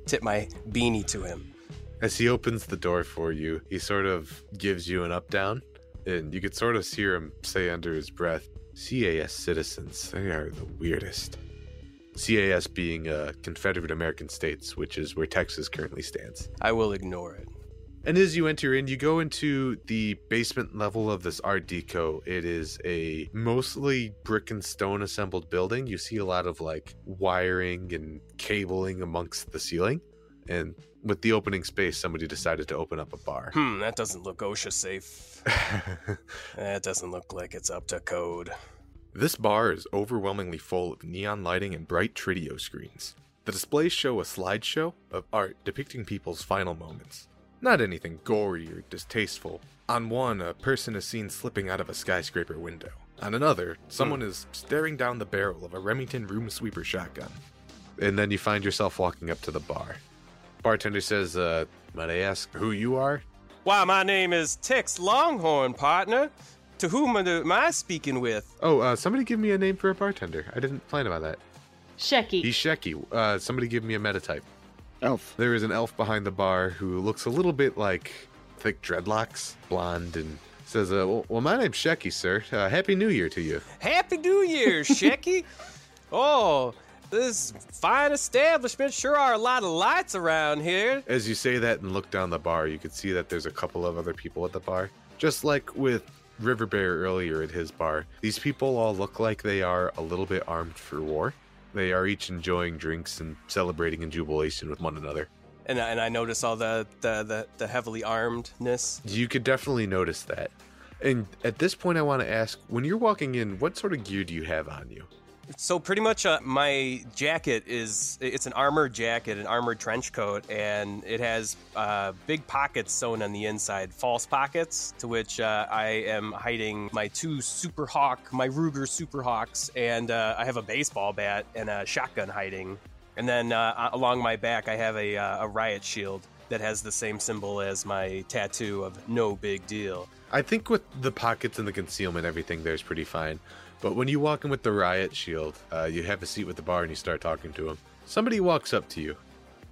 tip my beanie to him. As he opens the door for you, he sort of gives you an up down, and you could sort of hear him say under his breath, CAS citizens, they are the weirdest. CAS being uh, Confederate American States, which is where Texas currently stands. I will ignore it. And as you enter in, you go into the basement level of this Art Deco. It is a mostly brick and stone assembled building. You see a lot of like wiring and cabling amongst the ceiling. And with the opening space, somebody decided to open up a bar. Hmm, that doesn't look OSHA safe. that doesn't look like it's up to code. This bar is overwhelmingly full of neon lighting and bright Trideo screens. The displays show a slideshow of art depicting people's final moments. Not anything gory or distasteful. On one, a person is seen slipping out of a skyscraper window. On another, someone is staring down the barrel of a Remington Roomsweeper shotgun. And then you find yourself walking up to the bar. Bartender says, uh, might I ask who you are? Why, my name is Tex Longhorn, partner. To whom am I speaking with? Oh, uh, somebody give me a name for a bartender. I didn't plan about that. Shecky. He's Shecky. Uh, somebody give me a metatype. Elf. There is an elf behind the bar who looks a little bit like thick dreadlocks, blonde, and says, uh, well, well, my name's Shecky, sir. Uh, Happy New Year to you. Happy New Year, Shecky. oh, this fine establishment sure are a lot of lights around here. As you say that and look down the bar, you can see that there's a couple of other people at the bar. Just like with River Bear earlier at his bar, these people all look like they are a little bit armed for war. They are each enjoying drinks and celebrating in jubilation with one another. And, and I notice all the, the, the, the heavily armedness. You could definitely notice that. And at this point, I want to ask when you're walking in, what sort of gear do you have on you? So pretty much, uh, my jacket is it's an armored jacket, an armored trench coat, and it has uh, big pockets sewn on the inside, false pockets, to which uh, I am hiding my two Super Hawk, my Ruger Super Hawks, and uh, I have a baseball bat and a shotgun hiding. And then uh, along my back, I have a, uh, a riot shield that has the same symbol as my tattoo of no big deal. I think with the pockets and the concealment, everything there's pretty fine. But when you walk in with the riot shield, uh, you have a seat with the bar and you start talking to him. Somebody walks up to you.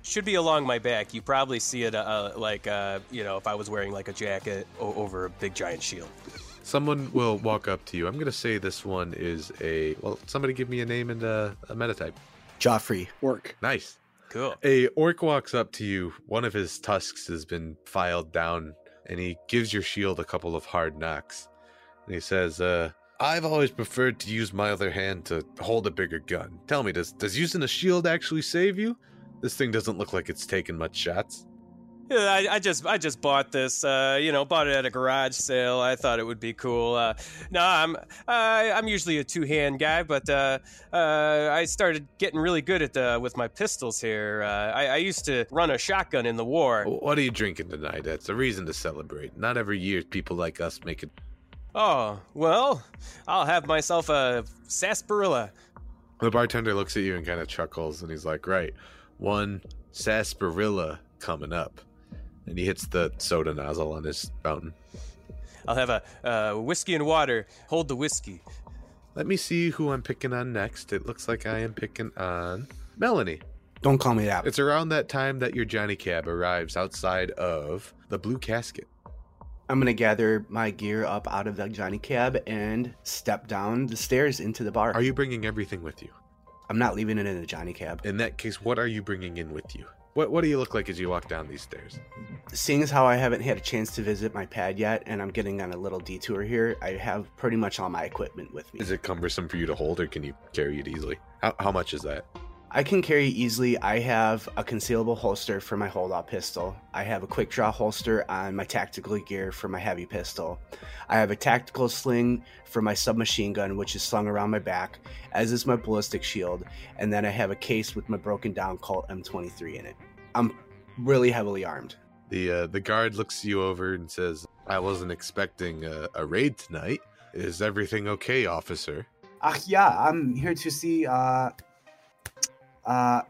Should be along my back. You probably see it uh, like, uh, you know, if I was wearing like a jacket o- over a big giant shield. Someone will walk up to you. I'm going to say this one is a. Well, somebody give me a name and a, a metatype. Joffrey. Orc. Nice. Cool. A orc walks up to you. One of his tusks has been filed down, and he gives your shield a couple of hard knocks. And he says, uh, I've always preferred to use my other hand to hold a bigger gun. Tell me, does does using a shield actually save you? This thing doesn't look like it's taken much shots. Yeah, I, I just I just bought this. Uh, you know, bought it at a garage sale. I thought it would be cool. Uh, no, I'm I, I'm usually a two hand guy, but uh, uh, I started getting really good at the with my pistols here. Uh, I, I used to run a shotgun in the war. What are you drinking tonight? That's a reason to celebrate. Not every year people like us make it. Oh well, I'll have myself a sarsaparilla. The bartender looks at you and kind of chuckles, and he's like, "Right, one sarsaparilla coming up." And he hits the soda nozzle on his fountain. I'll have a uh, whiskey and water. Hold the whiskey. Let me see who I'm picking on next. It looks like I am picking on Melanie. Don't call me that. It's around that time that your Johnny Cab arrives outside of the Blue Casket. I'm gonna gather my gear up out of the Johnny Cab and step down the stairs into the bar. Are you bringing everything with you? I'm not leaving it in the Johnny Cab. In that case, what are you bringing in with you? What What do you look like as you walk down these stairs? Seeing as how I haven't had a chance to visit my pad yet, and I'm getting on a little detour here, I have pretty much all my equipment with me. Is it cumbersome for you to hold, or can you carry it easily? How How much is that? I can carry easily. I have a concealable holster for my hold-out pistol. I have a quick draw holster on my tactical gear for my heavy pistol. I have a tactical sling for my submachine gun, which is slung around my back, as is my ballistic shield. And then I have a case with my broken down Colt M23 in it. I'm really heavily armed. The uh, the guard looks you over and says, "I wasn't expecting a, a raid tonight. Is everything okay, officer?" Ah, yeah, I'm here to see. Uh, uh,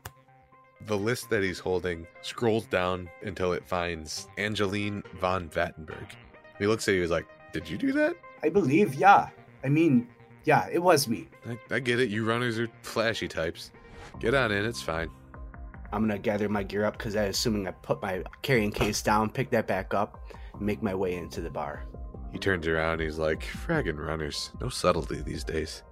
The list that he's holding scrolls down until it finds Angeline von Vattenberg. He looks at you. He's like, "Did you do that?" I believe, yeah. I mean, yeah, it was me. I, I get it. You runners are flashy types. Get on in. It's fine. I'm gonna gather my gear up because I'm assuming I put my carrying case down, pick that back up, make my way into the bar. He turns around he's like, Fraggin' runners. No subtlety these days.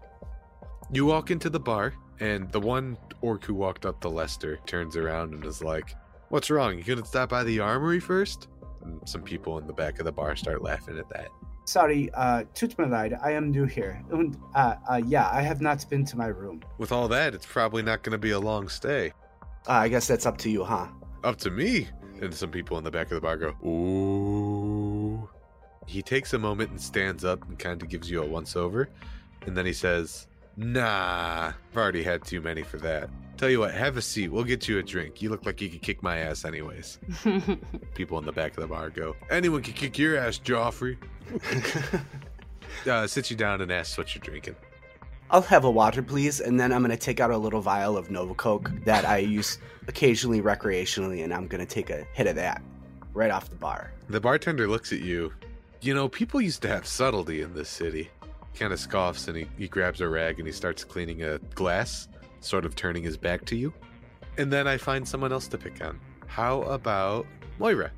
You walk into the bar, and the one orc who walked up to Lester turns around and is like, What's wrong? You couldn't stop by the armory first? And some people in the back of the bar start laughing at that. Sorry, uh, tut mir leid, I am new here. And, uh, uh, yeah, I have not been to my room. With all that, it's probably not going to be a long stay. Uh, I guess that's up to you, huh? Up to me. And some people in the back of the bar go, Ooh. He takes a moment and stands up and kind of gives you a once over. And then he says, Nah, I've already had too many for that. Tell you what, have a seat. We'll get you a drink. You look like you could kick my ass, anyways. People in the back of the bar go, Anyone can kick your ass, Joffrey. uh, sits you down and ask what you're drinking. I'll have a water, please, and then I'm gonna take out a little vial of Nova Coke that I use occasionally recreationally, and I'm gonna take a hit of that right off the bar. The bartender looks at you. You know, people used to have subtlety in this city. Kind of scoffs and he, he grabs a rag and he starts cleaning a glass, sort of turning his back to you. And then I find someone else to pick on. How about Moira?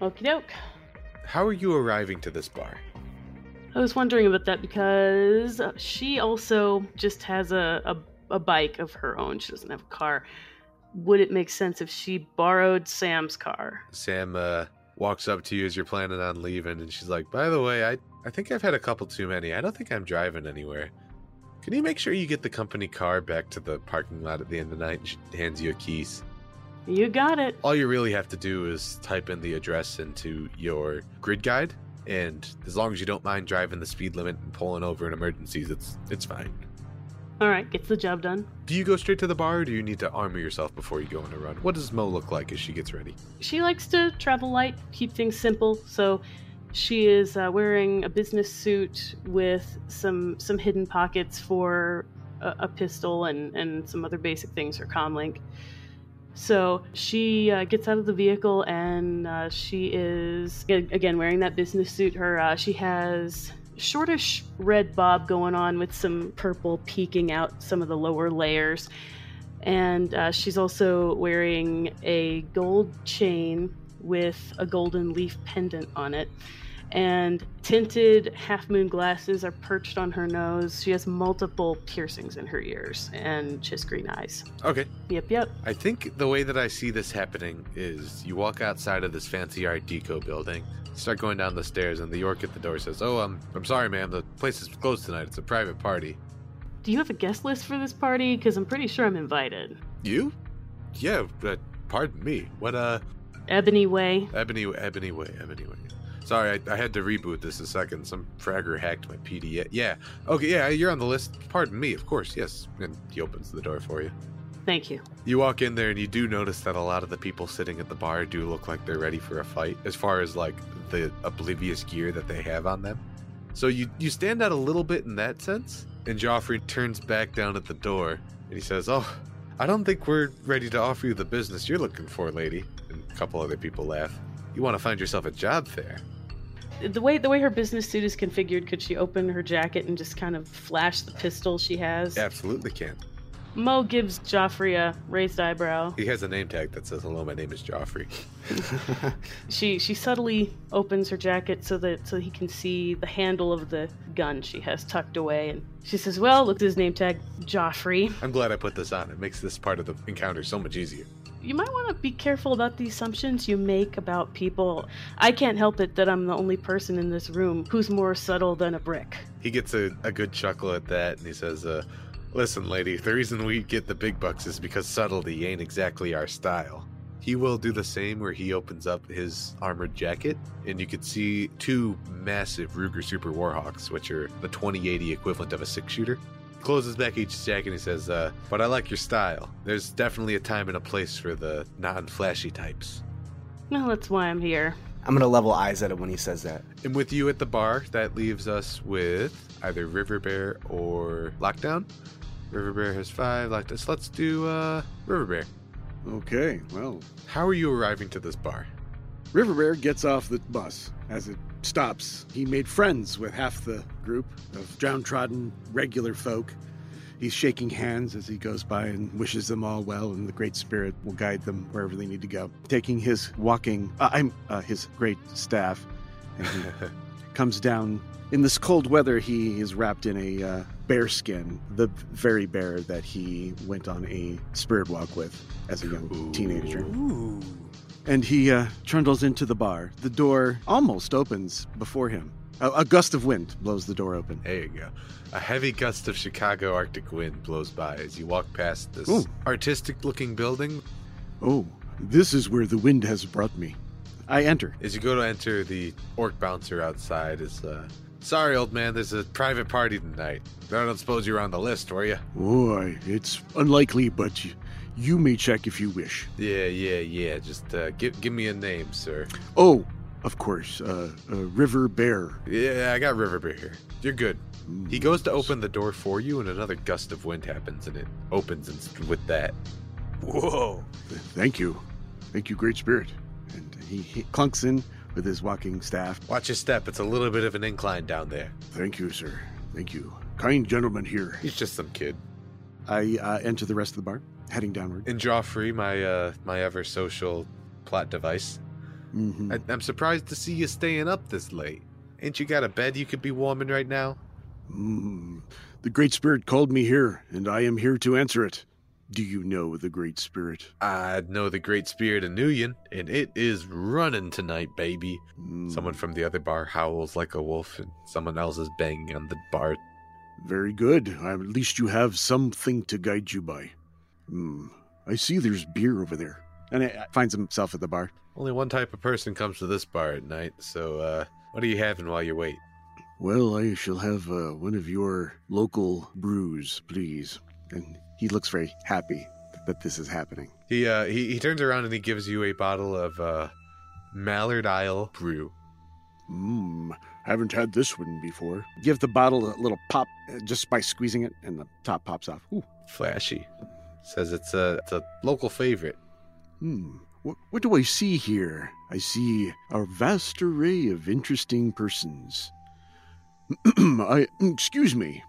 Okie doke. How are you arriving to this bar? I was wondering about that because she also just has a, a, a bike of her own. She doesn't have a car. Would it make sense if she borrowed Sam's car? Sam uh, walks up to you as you're planning on leaving, and she's like, By the way, I, I think I've had a couple too many. I don't think I'm driving anywhere. Can you make sure you get the company car back to the parking lot at the end of the night? And she hands you a keys. You got it. All you really have to do is type in the address into your grid guide, and as long as you don't mind driving the speed limit and pulling over in emergencies, it's it's fine. All right, gets the job done. Do you go straight to the bar, or do you need to armor yourself before you go on a run? What does Mo look like as she gets ready? She likes to travel light, keep things simple, so she is uh, wearing a business suit with some some hidden pockets for a, a pistol and and some other basic things Her comlink. So she uh, gets out of the vehicle and uh, she is again wearing that business suit. Her uh, she has shortish red bob going on with some purple peeking out some of the lower layers, and uh, she's also wearing a gold chain with a golden leaf pendant on it. And tinted half moon glasses are perched on her nose. She has multiple piercings in her ears and just green eyes. Okay. Yep, yep. I think the way that I see this happening is you walk outside of this fancy Art Deco building, start going down the stairs, and the orc at the door says, "Oh, I'm I'm sorry, ma'am. The place is closed tonight. It's a private party." Do you have a guest list for this party? Because I'm pretty sure I'm invited. You? Yeah. but pardon me. What? Uh. Ebony Way. Ebony Ebony Way. Ebony Way. Sorry, I, I, had to reboot this a second. Some fragger hacked my PDA. Yeah. Okay, yeah, you're on the list. Pardon me, of course, yes. And he opens the door for you. Thank you. You walk in there and you do notice that a lot of the people sitting at the bar do look like they're ready for a fight, as far as like the oblivious gear that they have on them. So you, you stand out a little bit in that sense. And Joffrey turns back down at the door and he says, Oh, I don't think we're ready to offer you the business you're looking for, lady. And a couple other people laugh. You want to find yourself a job there the way the way her business suit is configured, could she open her jacket and just kind of flash the pistol she has? Absolutely can. Mo gives Joffrey a raised eyebrow. He has a name tag that says "Hello, my name is Joffrey." she she subtly opens her jacket so that so he can see the handle of the gun she has tucked away, and she says, "Well, look at his name tag, Joffrey." I'm glad I put this on. It makes this part of the encounter so much easier you might want to be careful about the assumptions you make about people. I can't help it that I'm the only person in this room who's more subtle than a brick. He gets a, a good chuckle at that and he says, uh, Listen, lady, the reason we get the big bucks is because subtlety ain't exactly our style. He will do the same where he opens up his armored jacket, and you can see two massive Ruger Super Warhawks, which are the 2080 equivalent of a six shooter, closes back each jacket and he says, uh, But I like your style. There's definitely a time and a place for the non flashy types. Well, that's why I'm here. I'm gonna level eyes at him when he says that. And with you at the bar, that leaves us with either River Bear or Lockdown. River Bear has five. Lockdown. So let's do uh, River Bear. Okay, well, How are you arriving to this bar? River Bear gets off the bus as it stops. He made friends with half the group of downtrodden regular folk. He's shaking hands as he goes by and wishes them all well, and the Great Spirit will guide them wherever they need to go. Taking his walking, uh, I'm uh, his great staff, and he comes down. In this cold weather, he is wrapped in a uh, bear skin, the very bear that he went on a spirit walk with as a young teenager. Ooh. And he uh, trundles into the bar. The door almost opens before him. A, a gust of wind blows the door open. There you go. A heavy gust of Chicago Arctic wind blows by as you walk past this Ooh. artistic looking building. Oh, this is where the wind has brought me. I enter. As you go to enter, the orc bouncer outside is, uh, sorry, old man, there's a private party tonight. I don't suppose you're on the list, were you? Oh, it's unlikely, but you, you may check if you wish. Yeah, yeah, yeah. Just uh, give give me a name, sir. Oh, of course, uh, uh, River Bear. Yeah, I got River Bear here. You're good. Mm, He goes to open the door for you, and another gust of wind happens, and it opens and with that. Whoa. Thank you. Thank you, Great Spirit. And he, he clunks in with his walking staff. Watch your step. It's a little bit of an incline down there. Thank you, sir. Thank you. Kind gentleman here. He's just some kid. I uh, enter the rest of the bar, heading downward. And Joffrey, my uh, my ever social plot device. Mhm. I, I'm surprised to see you staying up this late. Ain't you got a bed you could be warming right now? Mm, the Great Spirit called me here, and I am here to answer it. Do you know the Great Spirit? I know the Great Spirit of Nuyen, and it is running tonight, baby. Mm, Someone from the other bar howls like a wolf, and someone else is banging on the bar. Very good. At least you have something to guide you by. Hmm. I see there's beer over there. And he finds himself at the bar. Only one type of person comes to this bar at night, so uh, what are you having while you wait? Well, I shall have uh, one of your local brews, please. And he looks very happy that this is happening. He uh, he he turns around and he gives you a bottle of uh, Mallard Isle brew. Mmm. Haven't had this one before. Give the bottle a little pop uh, just by squeezing it, and the top pops off. Ooh. Flashy. Says it's a it's a local favorite. Hmm. What, what do I see here? I see a vast array of interesting persons. I excuse me.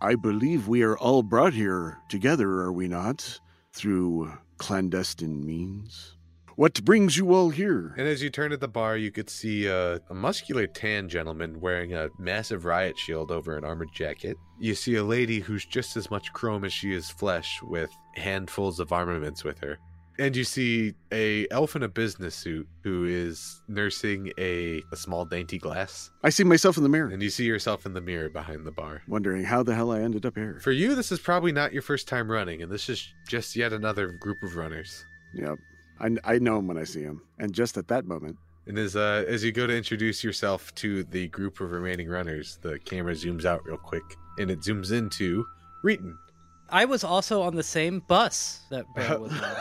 I believe we are all brought here together, are we not? Through clandestine means. What brings you all here? And as you turn at the bar, you could see uh, a muscular tan gentleman wearing a massive riot shield over an armored jacket. You see a lady who's just as much chrome as she is flesh, with handfuls of armaments with her. And you see a elf in a business suit who is nursing a, a small dainty glass. I see myself in the mirror, And you see yourself in the mirror behind the bar. wondering how the hell I ended up here. For you, this is probably not your first time running, and this is just yet another group of runners. Yep. I, I know him when I see him. And just at that moment, And as uh, as you go to introduce yourself to the group of remaining runners, the camera zooms out real quick, and it zooms into Reeton. I was also on the same bus that Bear was on.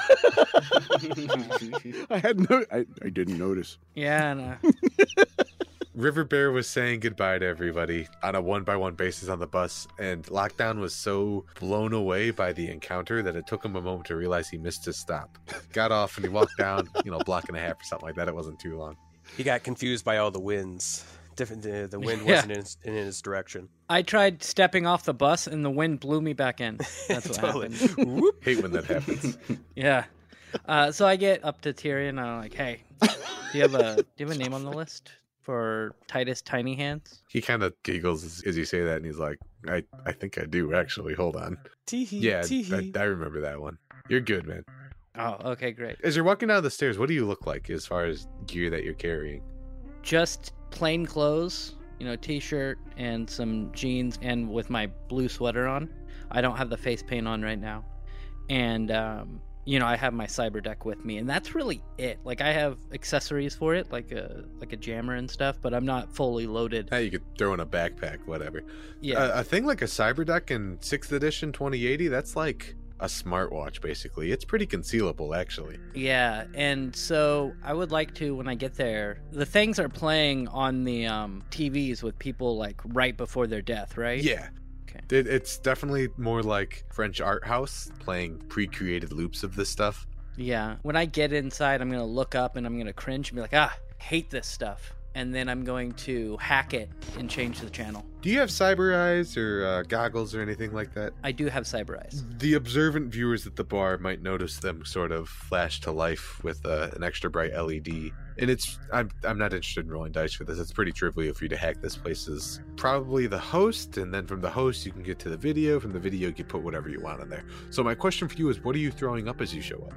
I had no. I, I didn't notice. Yeah, and, uh, River Bear was saying goodbye to everybody on a one by one basis on the bus, and Lockdown was so blown away by the encounter that it took him a moment to realize he missed his stop. Got off and he walked down, you know, a block and a half or something like that. It wasn't too long. He got confused by all the winds. Different. The, the wind Yeah. wasn't in, his- in his direction. I tried stepping off the bus and the wind blew me back in. That's what Totally. happened. Whoop. Hate when that happens. Yeah. Uh, so I get up to Tyrion and I'm like, "Hey, do you have a do you have a name on the list for Titus Tiny Hands?" He kind of giggles as, as you say that, and he's like, I, I think I do, actually. Hold on. Tee-hee, Yeah, I, tee-hee. I remember that one. You're good, man. Oh, okay, great. As you're walking down the stairs, what do you look like as far as gear that you're carrying? Just plain clothes, you know, t-shirt and some jeans, and with my blue sweater on. I don't have the face paint on right now, and um, you know, I have my cyber deck with me, and that's really it. Like I have accessories for it, like a like a jammer and stuff, but I'm not fully loaded. Hey, you could throw in a backpack, whatever. Yeah. A, a thing like a cyber deck in sixth edition 2080, that's like a smartwatch basically. It's pretty concealable actually. Yeah, and so I would like to when I get there. The things are playing on the um, TVs with people like right before their death, right? Yeah. Okay. It, it's definitely more like French art house playing pre-created loops of this stuff. Yeah. When I get inside, I'm gonna look up and I'm gonna cringe and be like, ah, hate this stuff. And then I'm going to hack it and change the channel. Do you have cyber eyes or uh, goggles or anything like that? I do have cyber eyes. The observant viewers at the bar might notice them sort of flash to life with uh, an extra bright LED. And it's I'm I'm not interested in rolling dice for this. It's pretty trivial for you to hack this place is probably the host, and then from the host you can get to the video. From the video you can put whatever you want in there. So my question for you is, what are you throwing up as you show up?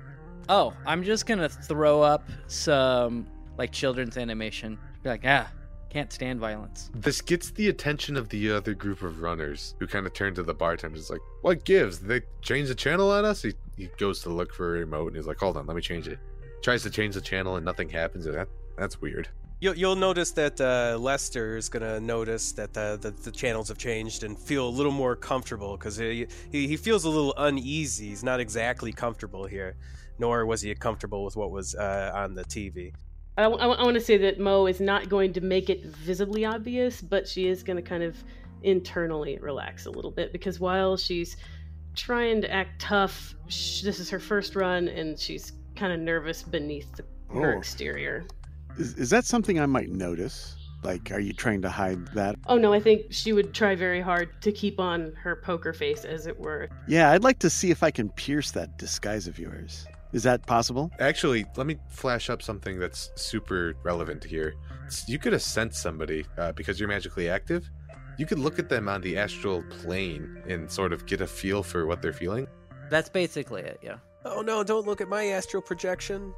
Oh, I'm just gonna throw up some like children's animation. Be like, ah, can't stand violence. This gets the attention of the other group of runners who kind of turn to the bartender. It's like, what gives? They change the channel on us? He, he goes to look for a remote and he's like, hold on, let me change it. Tries to change the channel and nothing happens. That That's weird. You'll, you'll notice that uh, Lester is gonna notice that the, the, the channels have changed and feel a little more comfortable because he, he he feels a little uneasy. He's not exactly comfortable here, nor was he comfortable with what was uh, on the TV. I, I, I want to say that Mo is not going to make it visibly obvious, but she is going to kind of internally relax a little bit because while she's trying to act tough, sh- this is her first run and she's kind of nervous beneath the, her Oh. exterior. Is, is that something I might notice? Like, are you trying to hide that? Oh no, I think she would try very hard to keep on her poker face, as it were. Yeah, I'd like to see if I can pierce that disguise of yours. Is that possible? Actually, let me flash up something that's super relevant here. S- You could have sent somebody uh, because you're magically active. You could look at them on the astral plane and sort of get a feel for what they're feeling. That's basically it. Yeah. Oh no! Don't look at my astral projection.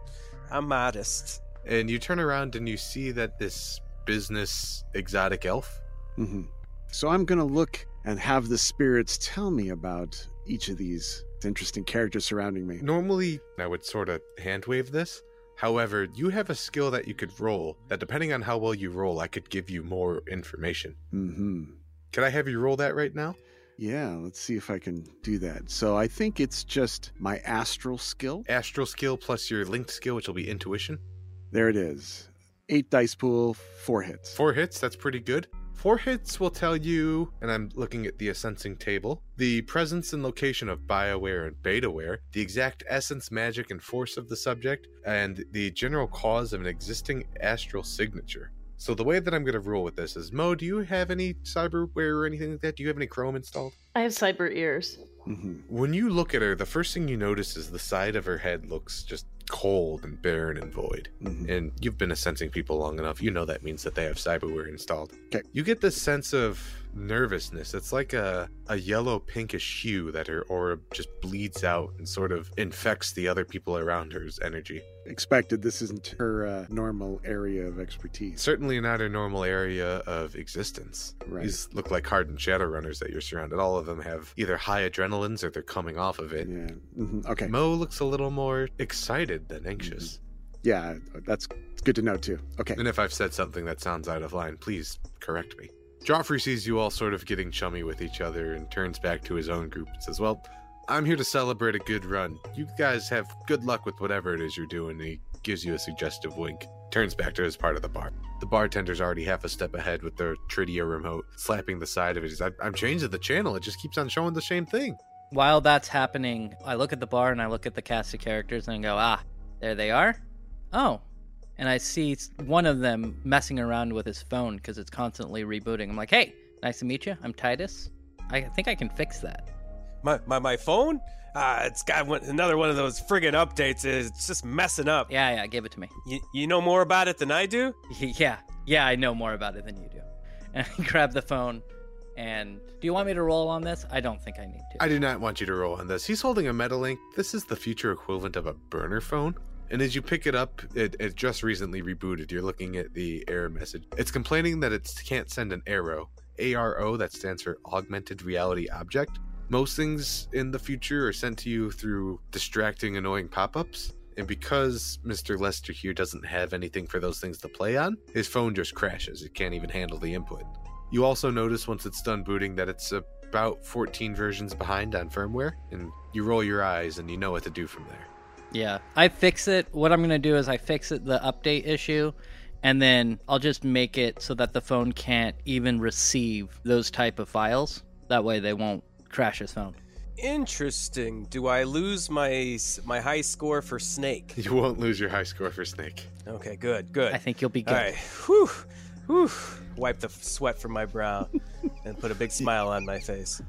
I'm modest. And you turn around and you see that this business exotic elf. hmm So I'm going to look and have the spirits tell me about each of these interesting characters surrounding me. Normally, I would sort of hand wave this. However, you have a skill that you could roll that, depending on how well you roll, I could give you more information. hmm Could I have you roll that right now? Yeah, let's see if I can do that. So I think it's just my astral skill. Astral skill plus your linked skill, which will be intuition. There it is. Eight dice pool, four hits. Four hits, that's pretty good. Four hits will tell you, and I'm looking at the Assensing table, the presence and location of Bioware and Betaware, the exact essence, magic, and force of the subject, and the general cause of an existing astral signature. So the way that I'm going to rule with this is, Mo, do you have any cyberware or anything like that? Do you have any Chrome installed? I have cyber ears. hmm When you look at her, the first thing you notice is the side of her head looks just cold and barren and void. hmm And you've been sensing people long enough, you know that means that they have cyberware installed. 'Kay. You get this sense of nervousness. It's like a, a yellow pinkish hue that her aura just bleeds out and sort of infects the other people around her's energy. Expected this isn't her uh, normal area of expertise. Certainly not her normal area of existence. Right. These look like hardened shadow runners that you're surrounded. All of them have either high adrenalines or they're coming off of it. Yeah. hmm Okay. Mo looks a little more excited than anxious. Yeah, that's good to know too. Okay. And if I've said something that sounds out of line, please correct me. Joffrey sees you all sort of getting chummy with each other and turns back to his own group and says, Well, I'm here to celebrate a good run. You guys have good luck with whatever it is you're doing. He gives you a suggestive wink. Turns back to his part of the bar. The bartender's already half a step ahead with their Trideo remote, slapping the side of it. He's, "I- I'm changing the channel. It just keeps on showing the same thing. While that's happening, I look at the bar and I look at the cast of characters and go, ah, there they are. Oh. And I see one of them messing around with his phone because it's constantly rebooting. I'm like, hey, nice to meet you. I'm Titus. I think I can fix that. My my, my phone? Ah, it's got one, another one of those friggin' updates. It's just messing up. Yeah, yeah, give it to me. You, you know more about it than I do? Yeah, yeah, I know more about it than you do. And I grab the phone and do you want me to roll on this? I don't think I need to. I do not want you to roll on this. He's holding a Metalink. This is the future equivalent of a burner phone. And as you pick it up, it, it just recently rebooted. You're looking at the error message. It's complaining that it can't send an arrow. ARO, that stands for Augmented Reality Object. Most things in the future are sent to you through distracting, annoying pop ups. And because Mr. Lester here doesn't have anything for those things to play on, his phone just crashes. It can't even handle the input. You also notice once it's done booting that it's about 14 versions behind on firmware, and you roll your eyes and you know what to do from there. Yeah, I fix it. What I'm gonna do is I fix it the update issue, and then I'll just make it so that the phone can't even receive those type of files. That way, they won't crash his phone. Interesting. Do I lose my my high score for Snake? You won't lose your high score for Snake. Okay, good, good. I think you'll be good. All right. Whew. Whew. Wipe the sweat from my brow and put a big smile on my face.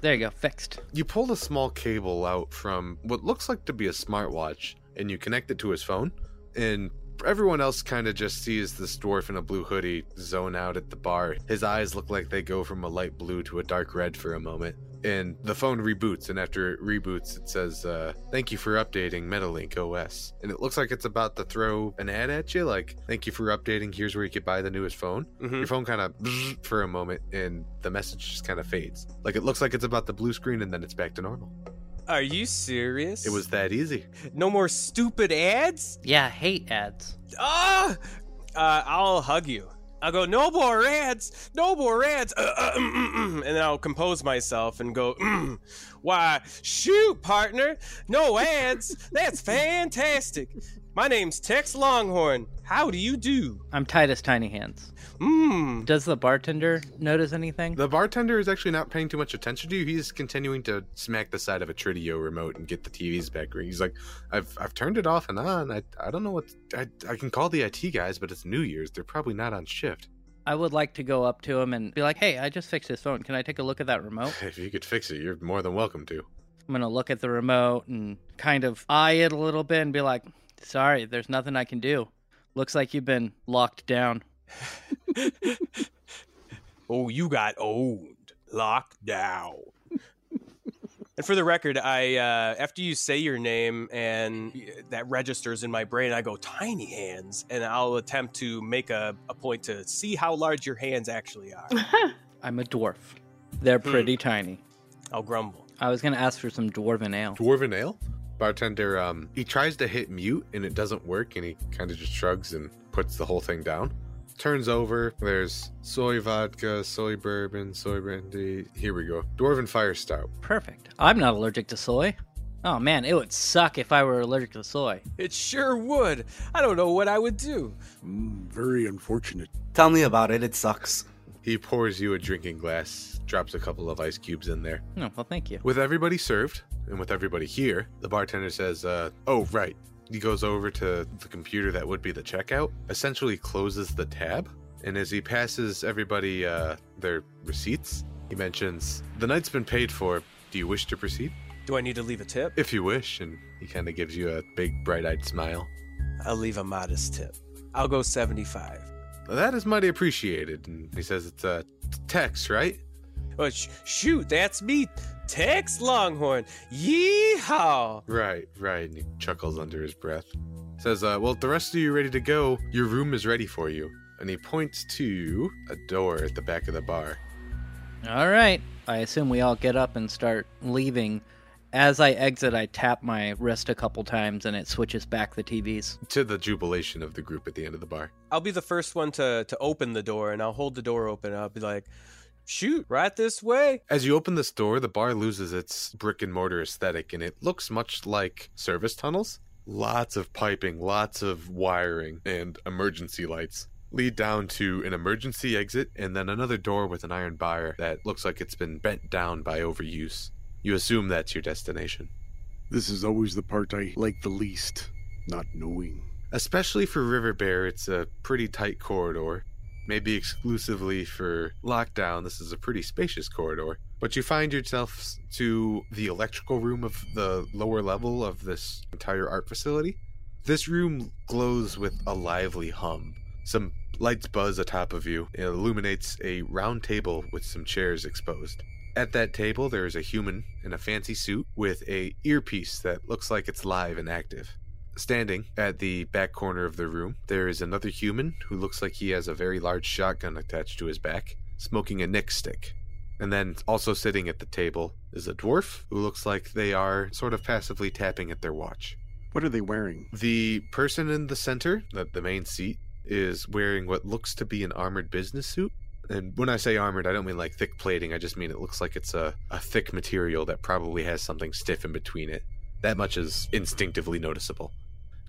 There you go, fixed. You pull a small cable out from what looks like to be a smartwatch and you connect it to his phone. And everyone else kind of just sees this dwarf in a blue hoodie zone out at the bar. His eyes look like they go from a light blue to a dark red for a moment. And the phone reboots, and after it reboots, it says, uh, Thank you for updating Metalink OS. And it looks like it's about to throw an ad at you, like, Thank you for updating, here's where you could buy the newest phone. Mhm. Your phone kind of for a moment, and the message just kind of fades. Like it looks like it's about the blue screen, and then it's back to normal. Are you serious? It was that easy. no more stupid ads. Yeah, hate ads. Ah, uh, I'll hug you. I'll go, no more ads, no more ads, uh, uh, mm, mm, mm," and then I'll compose myself and go, mm, why, shoot, partner, no ads. That's fantastic. My name's Tex Longhorn. How do you do? I'm Titus Tiny Hands. Mmm. Does the bartender notice anything? The bartender is actually not paying too much attention to you. He's continuing to smack the side of a Trideo remote and get the TVs back. He's like, "I've I've turned it off and on. I I don't know what I I can call the IT guys, but it's New Year's. They're probably not on shift. I would like to go up to him and be like, "Hey, I just fixed his phone. Can I take a look at that remote?" If you could fix it, you're more than welcome to." I'm gonna look at the remote and kind of eye it a little bit and be like, "Sorry, there's nothing I can do. Looks like you've been locked down." Oh, you got owned, locked down. and for the record, I uh, after you say your name and that registers in my brain, I go tiny hands, and I'll attempt to make a, a point to see how large your hands actually are. I'm a dwarf. They're pretty tiny. I'll grumble. I was gonna ask for some dwarven ale. Dwarven ale. Bartender, um, he tries to hit mute and it doesn't work, and he kind of just shrugs and puts the whole thing down. Turns over. There's soy vodka, soy bourbon, soy brandy. Here we go. Dwarven fire stout. Perfect. I'm not allergic to soy. Oh man, it would suck if I were allergic to soy. It sure would. I don't know what I would do. Mm, very unfortunate. Tell me about it. It sucks. He pours you a drinking glass, drops a couple of ice cubes in there. Oh, well, thank you. With everybody served and with everybody here, the bartender says, uh, "Oh, right." He goes over to the computer that would be the checkout, essentially closes the tab, and as he passes everybody uh, their receipts, he mentions, "The night's been paid for. Do you wish to proceed?" Do I need to leave a tip? If you wish, and he kind of gives you a big, bright-eyed smile. I'll leave a modest tip. I'll go 75. That is mighty appreciated. And he says it's a Tex, right? Oh, sh- shoot, that's me, Tex Longhorn. Yeehaw! Right, right. And he chuckles under his breath. Says, uh, well, the rest of you ready to go, your room is ready for you. And he points to a door at the back of the bar. All right. I assume we all get up and start leaving. As I exit, I tap my wrist a couple times and it switches back the TVs. To the jubilation of the group at the end of the bar. I'll be the first one to, to open the door, and I'll hold the door open. And I'll be like, shoot, right this way. As you open this door, the bar loses its brick and mortar aesthetic and it looks much like service tunnels. Lots of piping, lots of wiring, and emergency lights lead down to an emergency exit and then another door with an iron bar that looks like it's been bent down by overuse. You assume that's your destination. This is always the part I like the least, not knowing. Especially for River Bear, it's a pretty tight corridor. Maybe exclusively for lockdown, this is a pretty spacious corridor. But you find yourself to the electrical room of the lower level of this entire art facility. This room glows with a lively hum. Some lights buzz atop of you. It illuminates a round table with some chairs exposed. At that table, there is a human in a fancy suit with a earpiece that looks like it's live and active. Standing at the back corner of the room, there is another human who looks like he has a very large shotgun attached to his back, smoking a nick stick. And then also sitting at the table is a dwarf who looks like they are sort of passively tapping at their watch. What are they wearing? The person in the center, the, the main seat, is wearing what looks to be an armored business suit. And when I say armored, I don't mean like thick plating. I just mean it looks like it's a, a thick material that probably has something stiff in between it. That much is instinctively noticeable.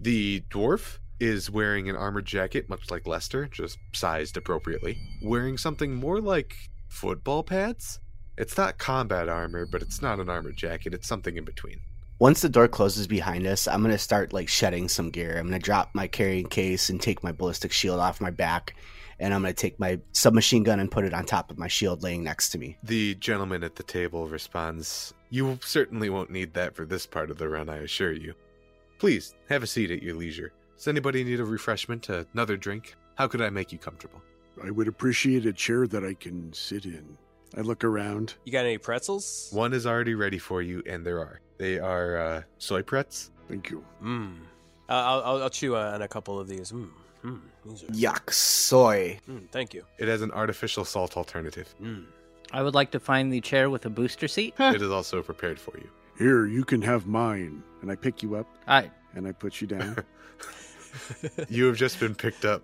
The dwarf is wearing an armored jacket, much like Lester, just sized appropriately. Wearing something more like football pads? It's not combat armor, but it's not an armored jacket. It's something in between. Once the door closes behind us, I'm gonna start like shedding some gear. I'm gonna drop my carrying case and take my ballistic shield off my back, and I'm gonna take my submachine gun and put it on top of my shield laying next to me. The gentleman at the table responds, You certainly won't need that for this part of the run, I assure you. Please, have a seat at your leisure. Does anybody need a refreshment, another drink? How could I make you comfortable? I would appreciate a chair that I can sit in. I look around. You got any pretzels? One is already ready for you, and there are. They are uh, soy pretz. Thank you. Mmm. I'll, I'll, I'll chew on a couple of these. Mmm. Mm, these are... Yuck, soy. Mm, thank you. It has an artificial salt alternative. Mm. I would like to find the chair with a booster seat. it is also prepared for you. Here, you can have mine. And I pick you up. I and I put you down. you have just been picked up.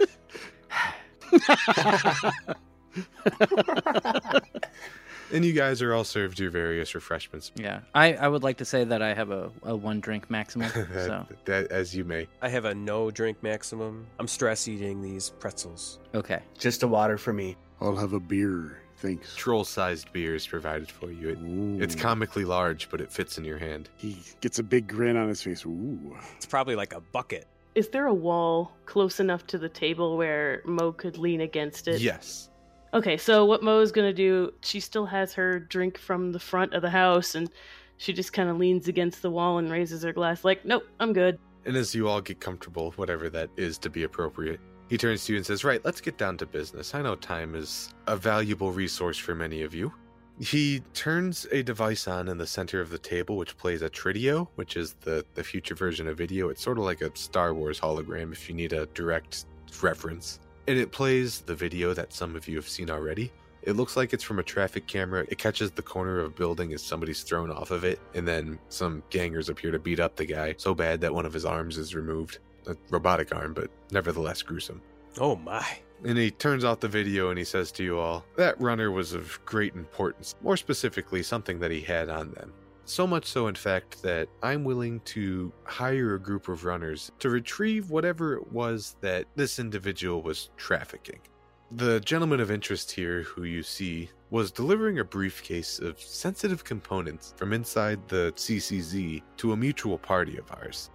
and you guys are all served your various refreshments. Yeah, I, I would like to say that I have a, a one drink maximum. that, so that, as you may. I have a no drink maximum. I'm stress eating these pretzels. Okay. Just a water for me. I'll have a beer. Thanks. Troll sized beer is provided for you. It, it's comically large, but it fits in your hand. He gets a big grin on his face. Ooh. It's probably like a bucket. Is there a wall close enough to the table where Mo could lean against it? Yes. Okay, so what Mo is going to do, she still has her drink from the front of the house and she just kind of leans against the wall and raises her glass like, "Nope, I'm good." And as you all get comfortable, whatever that is to be appropriate, he turns to you and says, Right, let's get down to business. I know time is a valuable resource for many of you. He turns a device on in the center of the table, which plays a Trideo, which is the, the future version of video. It's sort of like a Star Wars hologram if you need a direct reference. And it plays the video that some of you have seen already. It looks like it's from a traffic camera. It catches the corner of a building as somebody's thrown off of it, and then some gangers appear to beat up the guy so bad that one of his arms is removed a robotic arm, but nevertheless gruesome. Oh my. And he turns off the video and he says to you all, that runner was of great importance, more specifically, something that he had on them. So much so, in fact, that I'm willing to hire a group of runners to retrieve whatever it was that this individual was trafficking. The gentleman of interest here, who you see, was delivering a briefcase of sensitive components from inside the CCZ to a mutual party of ours.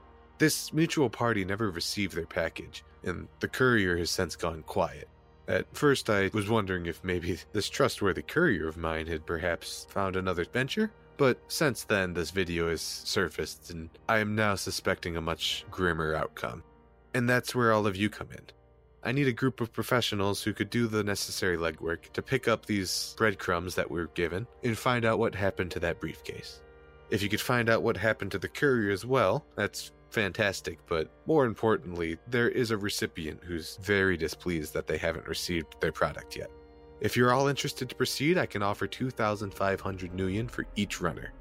This mutual party never received their package, and the courier has since gone quiet. At first, I was wondering if maybe this trustworthy courier of mine had perhaps found another venture, but since then, this video has surfaced, and I am now suspecting a much grimmer outcome. And that's where all of you come in. I need a group of professionals who could do the necessary legwork to pick up these breadcrumbs that we're given and find out what happened to that briefcase. If you could find out what happened to the courier as well, that's fantastic, but more importantly, there is a recipient who's very displeased that they haven't received their product yet. If you're all interested to proceed, I can offer 2,500 nuyen for each runner.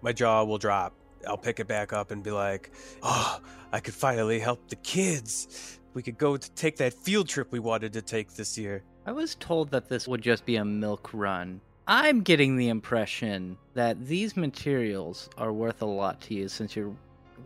My jaw will drop. I'll pick it back up and be like, oh, I could finally help the kids. We could go to take that field trip we wanted to take this year. I was told that this would just be a milk run. I'm getting the impression that these materials are worth a lot to you since you're.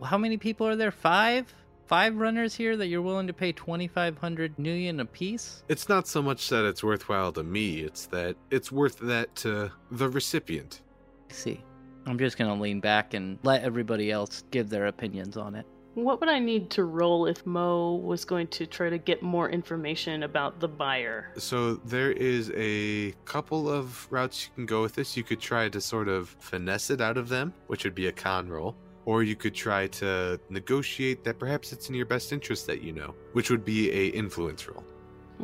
How many people are there? Five? Five runners here that you're willing to pay 2,500 nuyen a piece? It's not so much that it's worthwhile to me, it's that it's worth that to the recipient. I see. I'm just going to lean back and let everybody else give their opinions on it. What would I need to roll if Mo was going to try to get more information about the buyer? So there is a couple of routes you can go with this. You could try to sort of finesse it out of them, which would be a con roll. Or you could try to negotiate that perhaps it's in your best interest that you know, which would be a influence roll.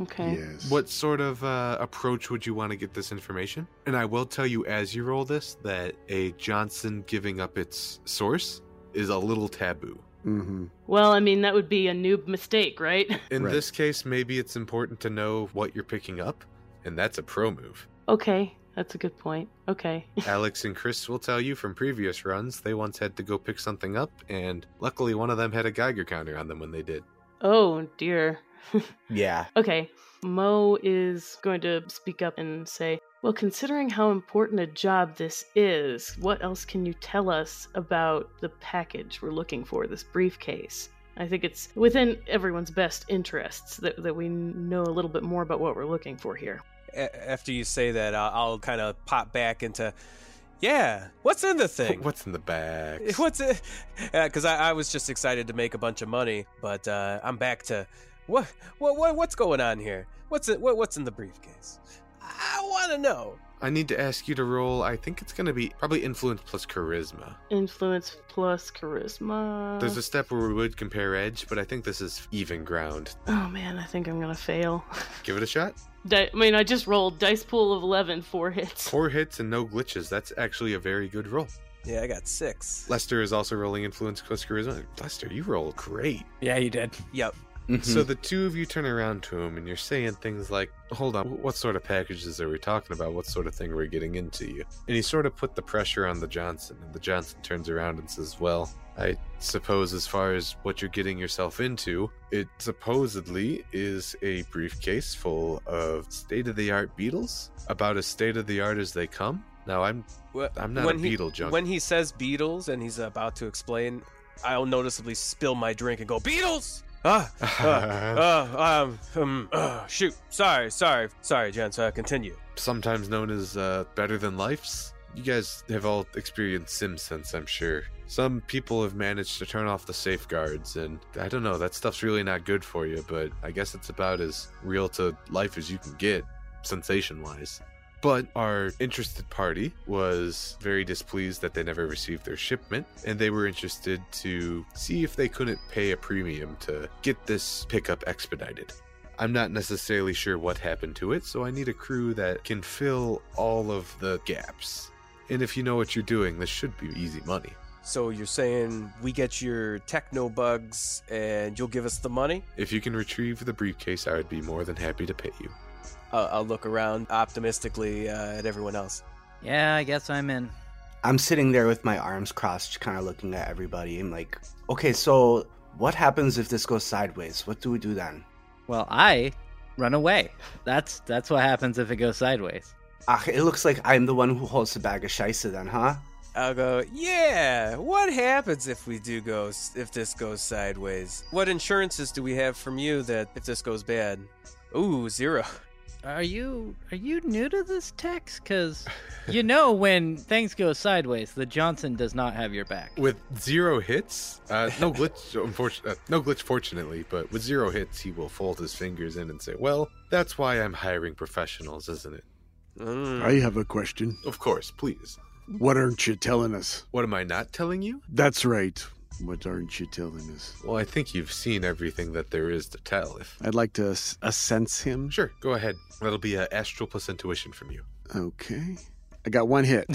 Okay. Yes. What sort of uh, approach would you want to get this information? And I will tell you as you roll this that a Johnson giving up its source is a little taboo. Mm-hmm. Well, I mean, that would be a noob mistake, right? In Right. this case, maybe it's important to know what you're picking up, and that's a pro move. okay. That's a good point. Okay. Alex and Chris will tell you from previous runs they once had to go pick something up, and luckily one of them had a Geiger counter on them when they did. Oh dear. Yeah. Okay. Mo is going to speak up and say, Well, considering how important a job this is, what else can you tell us about the package we're looking for, this briefcase? I think it's within everyone's best interests that, that we know a little bit more about what we're looking for here. After you say that, I'll, I'll kind of pop back into, yeah, what's in the thing? What's in the bag? What's it? Because I, I was just excited to make a bunch of money, but uh, I'm back to what, what, what, what's going on here? What's it? What, what's in the briefcase? I want to know. I need to ask you to roll. I think it's going to be probably influence plus charisma. Influence plus charisma. There's a step where we would compare edge, but I think this is even ground. Oh man, I think I'm gonna fail. Give it a shot. Di- I mean, I just rolled dice pool of 11, four hits. Four hits and no glitches. That's actually a very good roll. Yeah, I got six. Lester is also rolling influence plus charisma. Lester, you roll great. Yeah, you did. Yep. Mm-hmm. So the two of you turn around to him and you're saying things like, Hold on, what sort of packages are we talking about? What sort of thing are we getting into you? And he sort of put the pressure on the Johnson, and the Johnson turns around and says, Well, I suppose as far as what you're getting yourself into, it supposedly is a briefcase full of state of the art beetles, about as state of the art as they come. Now I'm I'm not when a he- beetle junkie. When he says Beatles and he's about to explain, I'll noticeably spill my drink and go Beatles. Ah, uh, uh, um, um, uh, shoot. Sorry, sorry, sorry, gents. Uh, continue. sometimes known as uh, better than life's. You guys have all experienced SimSense, I'm sure. Some people have managed to turn off the safeguards, and I don't know, that stuff's really not good for you, but I guess it's about as real to life as you can get, sensation wise. But our interested party was very displeased that they never received their shipment, and they were interested to see if they couldn't pay a premium to get this pickup expedited. I'm not necessarily sure what happened to it, so I need a crew that can fill all of the gaps. And if you know what you're doing, this should be easy money. So you're saying we get your techno bugs and you'll give us the money? If you can retrieve the briefcase, I would be more than happy to pay you. Uh, I'll look around optimistically uh, at everyone else. Yeah, I guess I'm in. I'm sitting there with my arms crossed, kind of looking at everybody. I'm like, okay, so what happens if this goes sideways? What do we do then? Well, I run away. That's that's what happens if it goes sideways. Ah, it looks like I'm the one who holds the bag of scheisse then, huh? I'll go, yeah, what happens if we do go, if this goes sideways? What insurances do we have from you that if this goes bad? Ooh, zero. Are you are you new to this Tex? Cause you know when things go sideways, the Johnson does not have your back. With zero hits, uh, no glitch, unfortunately, uh, no glitch, fortunately, but with zero hits, he will fold his fingers in and say, "Well, that's why I'm hiring professionals, isn't it?" Mm. I have a question. Of course, please. What aren't you telling us? What am I not telling you? That's right. What aren't you telling us? Well, I think you've seen everything that there is to tell. If I'd like to s- uh, sense him. sure, go ahead. That'll be a astral plus intuition from you. Okay. I got one hit.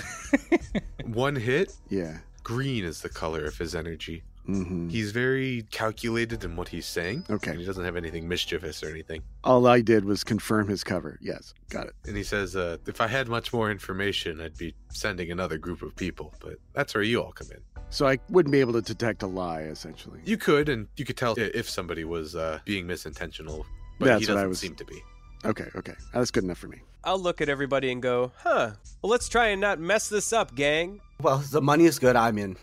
One hit. Yeah. Green is the color of his energy. Mm-hmm. He's very calculated in what he's saying. Okay. And he doesn't have anything mischievous or anything. All I did was confirm his cover. Yes, got it. And he says, uh, if I had much more information, I'd be sending another group of people. But that's where you all come in. So I wouldn't be able to detect a lie, essentially. You could, and you could tell if somebody was uh, being misintentional. But That's he what I doesn't was- seem to be. Okay, okay. That's good enough for me. I'll look at everybody and go, huh, well, let's try and not mess this up, gang. Well, the money is good. I'm in.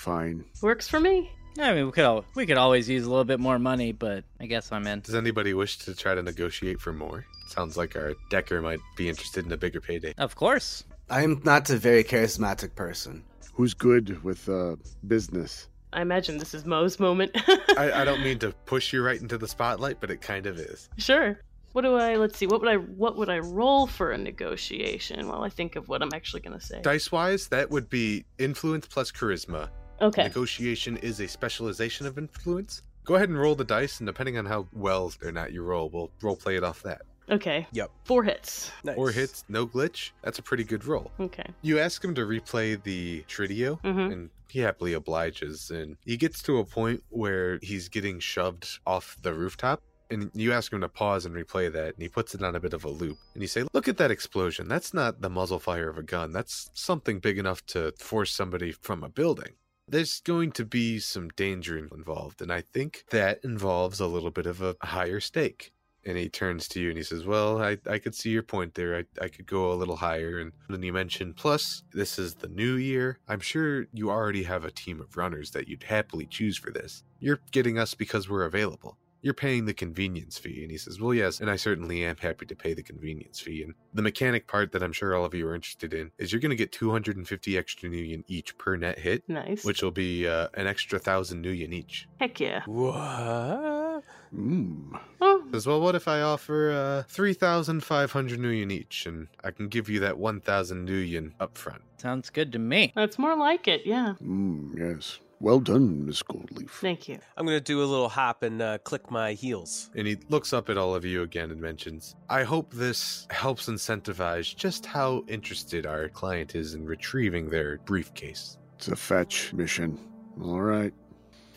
Fine. Works for me. I mean, we could al- we could always use a little bit more money, but I guess I'm in. Does anybody wish to try to negotiate for more? Sounds like our Decker might be interested in a bigger payday. Of course. I am not a very charismatic person. Who's good with uh, business? I imagine this is Mo's moment. I, I don't mean to push you right into the spotlight, but it kind of is. Sure. What do I? Let's see. What would I? What would I roll for a negotiation? While I think of what I'm actually going to say. Dice wise, that would be influence plus charisma. Okay. Negotiation is a specialization of influence. Go ahead and roll the dice, and depending on how well or not you roll, we'll role play it off that. Okay. Yep. Four hits. Nice. Four hits, no glitch. That's a pretty good roll. Okay. You ask him to replay the Trideo, Mhm. and he happily obliges. And he gets to a point where he's getting shoved off the rooftop, And you ask him to pause and replay that, and he puts it on a bit of a loop. And you say, Look at that explosion. That's not the muzzle fire of a gun. That's something big enough to force somebody from a building. There's going to be some danger involved, and I think that involves a little bit of a higher stake. And he turns to you and he says, Well, I, I could see your point there. I, I could go a little higher. And then you mentioned, Plus, this is the new year. I'm sure you already have a team of runners that you'd happily choose for this. You're getting us because we're available. You're paying the convenience fee. And he says, Well, yes, and I certainly am happy to pay the convenience fee. And the mechanic part that I'm sure all of you are interested in is you're going to get 250 extra Nuyen each per net hit, Nice. which will be uh, an extra thousand Nuyen each. Heck yeah. What? Mm. Oh, Says, well, what if I offer uh, 3,500 Nuyen each, and I can give you that 1,000 Nuyen up front? Sounds good to me. that's more like it. Yeah. Mm, yes. Well done, Miss Goldleaf. Thank you. I'm gonna do a little hop and uh, click my heels. And he looks up at all of you again and mentions, I hope this helps incentivize just how interested our client is in retrieving their briefcase. It's a fetch mission. All right.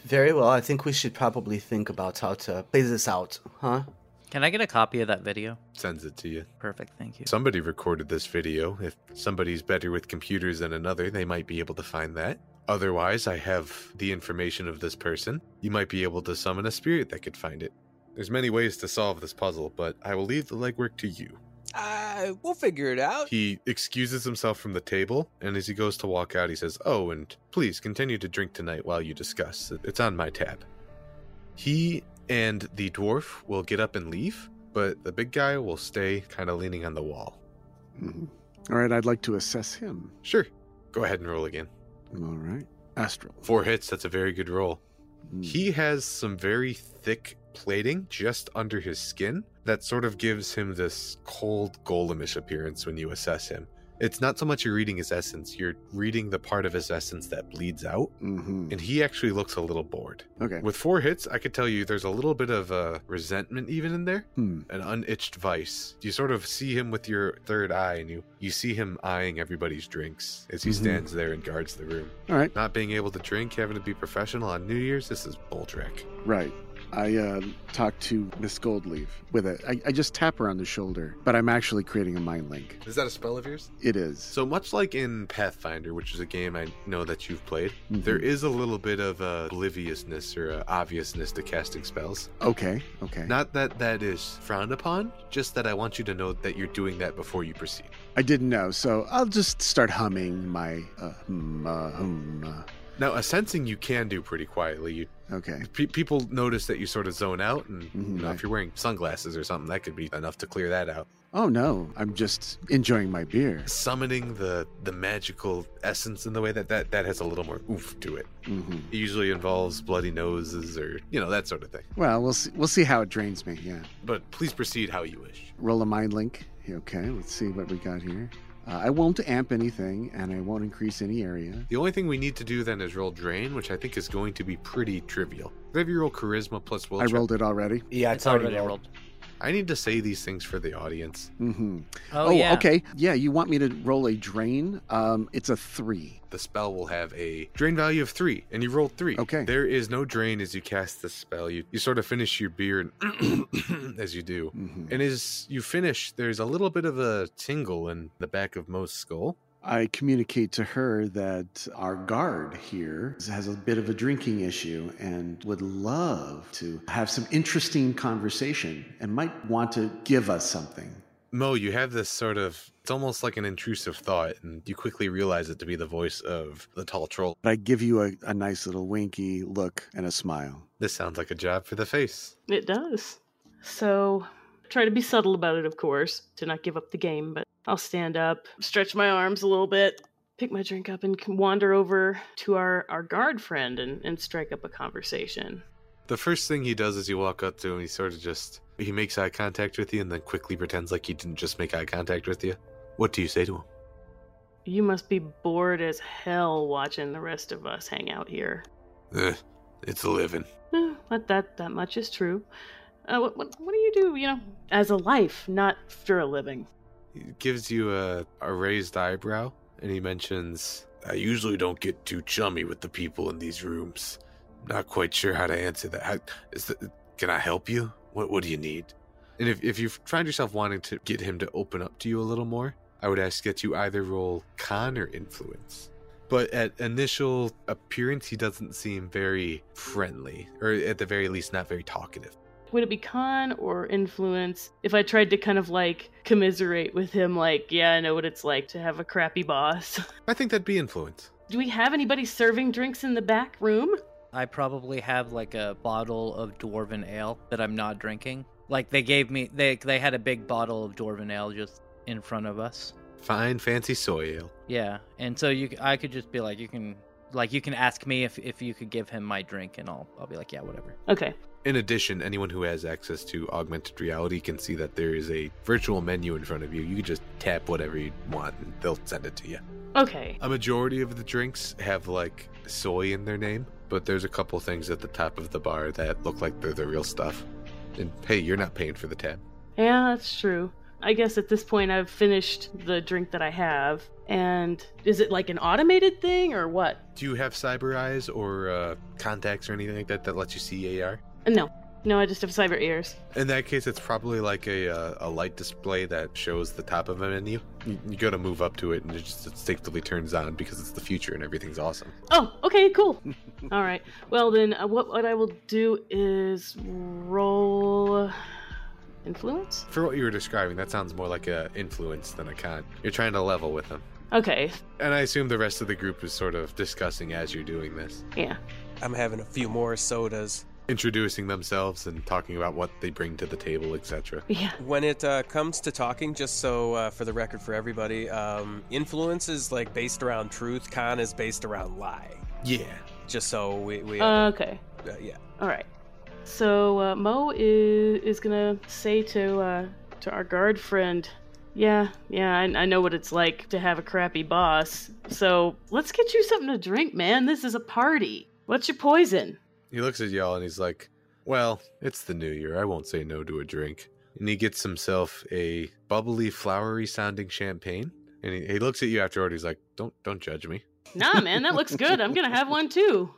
Very well. I think we should probably think about how to play this out, huh? Can I get a copy of that video? Sends it to you. Perfect, thank you. Somebody recorded this video. If somebody's better with computers than another, they might be able to find that. Otherwise, I have the information of this person. You might be able to summon a spirit that could find it. There's many ways to solve this puzzle, but I will leave the legwork to you. Uh, we'll figure it out. He excuses himself from the table, and as he goes to walk out, he says, Oh, and please continue to drink tonight while you discuss. It's on my tab. He and the dwarf will get up and leave, but the big guy will stay kind of leaning on the wall. Mhm. All right, I'd like to assess him. Sure. Go ahead and roll again. All right. Astral. Four hits, that's a very good roll. Mm. He has some very thick plating just under his skin that sort of gives him this cold golemish appearance when you assess him. It's not so much you're reading his essence, you're reading the part of his essence that bleeds out, hmm and he actually looks a little bored. Okay. With four hits, I could tell you there's a little bit of uh, resentment even in there, Hmm. an unitched vice. You sort of see him with your third eye, and you, you see him eyeing everybody's drinks as he Mhm. stands there and guards the room. All right. Not being able to drink, having to be professional on New Year's, this is Boldrek. Right. I uh, talked to Miss Goldleaf with it. I, I just tap her on the shoulder, but I'm actually creating a mind link. Is that a spell of yours? It is. So much like in Pathfinder, which is a game I know that you've played, Mhm. there is a little bit of uh, obliviousness or uh, obviousness to casting spells. Okay. Okay. Not that that is frowned upon, just that I want you to know that you're doing that before you proceed. I didn't know, so I'll just start humming my uh, hum, uh, hum, uh. Now, a sensing you can do pretty quietly. You Okay. pe- people notice that you sort of zone out, and Mhm, you know, right. if you're wearing sunglasses or something, that could be enough to clear that out. Oh no, I'm just enjoying my beer. Summoning the the magical essence in the way that that that has a little more oof to it. hmm It usually involves bloody noses or you know that sort of thing. Well, we'll see. We'll see how it drains me. Yeah. But please proceed how you wish. Roll a mind link. Okay. Let's see what we got here. Uh, I won't amp anything, and I won't increase any area. The only thing we need to do then is roll drain, which I think is going to be pretty trivial. Have you roll charisma plus will I rolled it already. Yeah, It's already rolled. I need to say these things for the audience. Mm-hmm. Oh, yeah. okay. Yeah, you want me to roll a drain? Um, it's a three. The spell will have a drain value of three, and you rolled three. Okay. There is no drain as you cast the spell. You you sort of finish your beer and as you do. hmm And as you finish, there's a little bit of a tingle in the back of Mo's skull. I communicate to her that our guard here has a bit of a drinking issue and would love to have some interesting conversation and might want to give us something. Mo, you have this sort of it's almost like an intrusive thought, and you quickly realize it to be the voice of the tall troll. But I give you a, a nice little winky look and a smile. This sounds like a job for the face. It does. So, try to be subtle about it, of course, to not give up the game, but I'll stand up, stretch my arms a little bit, pick my drink up, and wander over to our, our guard friend and, and strike up a conversation. The first thing he does is you walk up to him, he sort of just he makes eye contact with you and then quickly pretends like he didn't just make eye contact with you. What do you say to him? You must be bored as hell watching the rest of us hang out here. Eh, it's a living. Eh, but that that much is true. Uh, what, what what do you do? You know, as a life, not for a living. He gives you a, a raised eyebrow and he mentions, I usually don't get too chummy with the people in these rooms. Not quite sure how to answer that. The, can I help you? What what do you need? And if if you find yourself wanting to get him to open up to you a little more, I would ask that you either roll con or influence. But at initial appearance, he doesn't seem very friendly, or at the very least, not very talkative. Would it be con or influence if I tried to kind of like commiserate with him, like, yeah, I know what it's like to have a crappy boss? I think that'd be influence. Do we have anybody serving drinks in the back room? I probably have like a bottle of dwarven ale that I'm not drinking. Like they gave me, they they had a big bottle of dwarven ale just in front of us. Fine, fancy soy ale. Yeah, and so you, I could just be like, you can, like, you can ask me if if you could give him my drink, and I'll I'll be like, yeah, whatever. Okay. In addition, anyone who has access to augmented reality can see that there is a virtual menu in front of you. You can just tap whatever you want and they'll send it to you. Okay. A majority of the drinks have like soy in their name, but there's a couple things at the top of the bar that look like they're the real stuff. And hey, you're not paying for the tab. Yeah, that's true. I guess at this point I've finished the drink that I have. And is it like an automated thing or what? Do you have cyber eyes or uh, contacts or anything like that that lets you see AR? No. No, I just have cyber ears. In that case, it's probably like a uh, a light display that shows the top of a menu. You, you go to move up to it, and it just instinctively turns on because it's the future and everything's awesome. Oh, okay, cool. All right. Well, then, uh, what what I will do is roll influence. For what you were describing, that sounds more like a influence than a con. You're trying to level with them, Okay. and I assume the rest of the group is sort of discussing as you're doing this, Yeah. I'm having a few more sodas. Introducing themselves and talking about what they bring to the table, etc. Yeah. When it uh, comes to talking, just so uh, for the record for everybody, um, influence is like based around truth. Con is based around lie. Yeah. Just so we, we Uh, okay. uh, yeah. All right. So uh, Mo is is gonna say to uh, to our guard friend, "Yeah, yeah, I, I know what it's like to have a crappy boss. So let's get you something to drink, man. This is a party. What's your poison?" He looks at y'all and he's like, Well, it's the new year. I won't say no to a drink. And he gets himself a bubbly, flowery sounding champagne. And he, he looks at you afterward. He's like, Don't don't judge me. Nah, man, that looks good. I'm gonna have one too.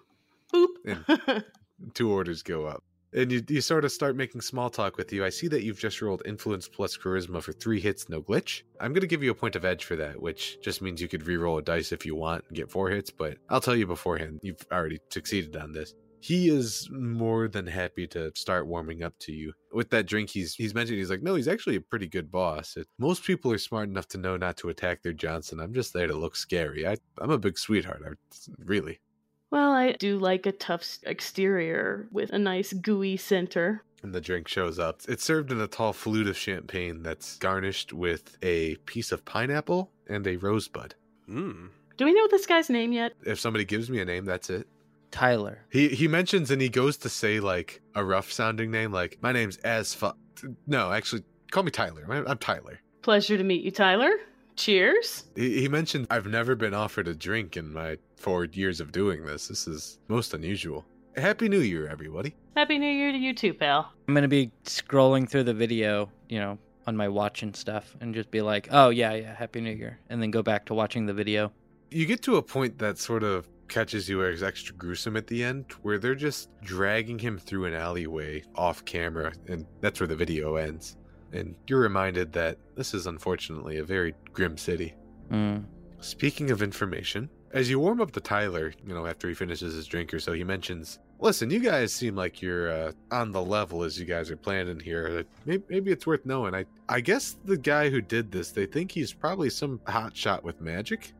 Boop. Two orders go up. And you, you sort of start making small talk with you. I see that you've just rolled influence plus charisma for three hits, no glitch. I'm going to give you a point of edge for that, which just means you could re-roll a dice if you want and get four hits, but I'll tell you beforehand, you've already succeeded on this. He is more than happy to start warming up to you. With that drink, he's he's mentioned he's like, no, he's actually a pretty good boss. It, most people are smart enough to know not to attack their Johnson. I'm just there to look scary. I, I'm a big sweetheart. I, really. well, I do like a tough exterior with a nice gooey center. and the drink shows up. It's served in a tall flute of champagne that's garnished with a piece of pineapple and a rosebud. Mm. Do we know this guy's name yet? If somebody gives me a name, that's it. Tyler. He he mentions and he goes to say like a rough sounding name, like my name's as fuck. No, actually, call me Tyler. I'm, I'm Tyler. Pleasure to meet you, Tyler. Cheers. He, he mentioned I've never been offered a drink in my four years of doing this. This is most unusual. Happy New Year, everybody. Happy New Year to you too, pal. I'm gonna be scrolling through the video, you know, on my watch and stuff, and just be like, "Oh yeah, yeah, Happy New Year," and then go back to watching the video. you get to a point that sort of catches you as extra gruesome at the end where they're just dragging him through an alleyway off camera and that's where the video ends. And you're reminded that this is unfortunately a very grim city. Mm. speaking of information as you warm up to tyler you know after he finishes his drink or so he mentions listen you guys seem like you're uh, on the level as you guys are planning here. Maybe, maybe it's worth knowing. I, I guess the guy who did this they think he's probably some hot shot with magic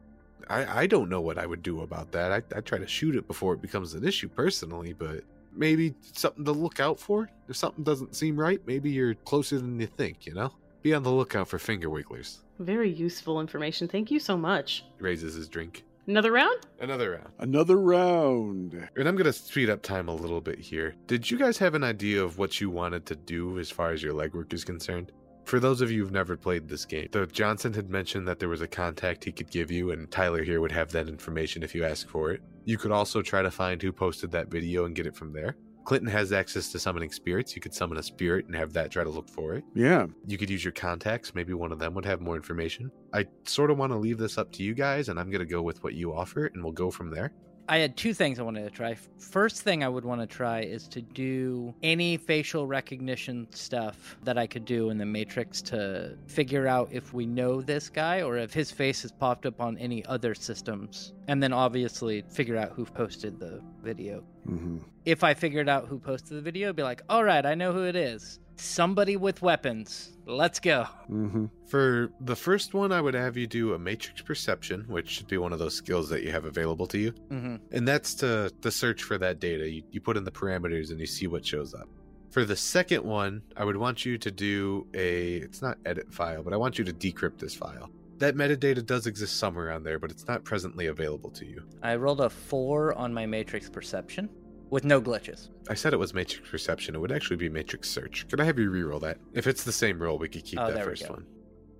I, I don't know what I would do about that. I, I try to shoot it before it becomes an issue personally, but maybe something to look out for. If something doesn't seem right, maybe you're closer than you think, you know? Be on the lookout for finger wigglers. Very useful information. Thank you so much. He raises his drink. Another round? Another round. Another round. And I'm going to speed up time a little bit here. Did you guys have an idea of what you wanted to do as far as your legwork is concerned? For those of you who've never played this game, the Johnson had mentioned that there was a contact he could give you, and Tyler here would have that information if you ask for it. You could also try to find who posted that video and get it from there. Clinton has access to summoning spirits. You could summon a spirit and have that try to look for it. Yeah. You could use your contacts. Maybe one of them would have more information. I sort of want to leave this up to you guys, and I'm going to go with what you offer, and we'll go from there. I had two things I wanted to try. First thing I would want to try is to do any facial recognition stuff that I could do in the Matrix to figure out if we know this guy or if his face has popped up on any other systems. And then obviously figure out who posted the video. hmm If I figured out who posted the video, I'd be like, all right, I know who it is. Somebody with weapons. Let's go. hmm For the first one, I would have you do a matrix perception, which should be one of those skills that you have available to you. hmm And that's to, to search for that data. You, you put in the parameters and you see what shows up. For the second one, I would want you to do a, it's not edit file, but I want you to decrypt this file. That metadata does exist somewhere on there, but it's not presently available to you. I rolled a four on my matrix perception with no glitches. I said it was matrix perception. It would actually be matrix search. Could I have you reroll that? If it's the same roll, we could keep Oh, that first one.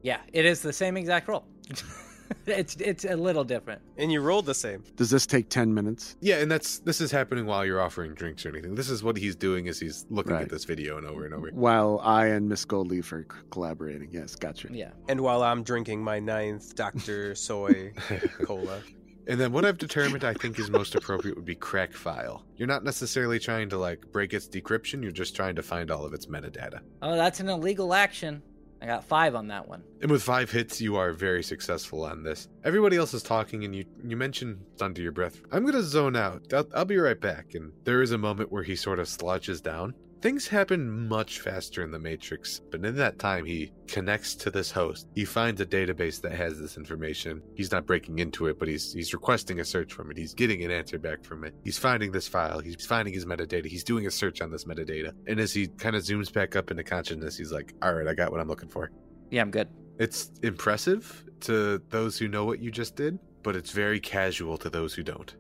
Yeah, it is the same exact roll. it's it's a little different. And you rolled the same. Does this take 10 minutes? Yeah, and that's this is happening while you're offering drinks or anything. This is what he's doing is he's looking Right. at this video and over and over. While I and Miss Goldleaf are collaborating. Yes, gotcha. Yeah. And while I'm drinking my ninth Dr. Soy cola. And then what I've determined I think is most appropriate would be crack file. You're not necessarily trying to like break its decryption, you're just trying to find all of its metadata. Oh, that's an illegal action. I got five on that one. And with five hits, you are very successful on this. Everybody else is talking, and you you mention under your breath. I'm gonna zone out. I'll, I'll be right back. And there is a moment where he sort of slouches down. Things happen much faster in the Matrix, but in that time, he connects to this host. He finds a database that has this information. He's not breaking into it, but he's he's requesting a search from it. He's getting an answer back from it. He's finding this file. He's finding his metadata. He's doing a search on this metadata. And as he kind of zooms back up into consciousness, he's like, "All right, I got what I'm looking for." Yeah, I'm good. It's impressive to those who know what you just did, but it's very casual to those who don't.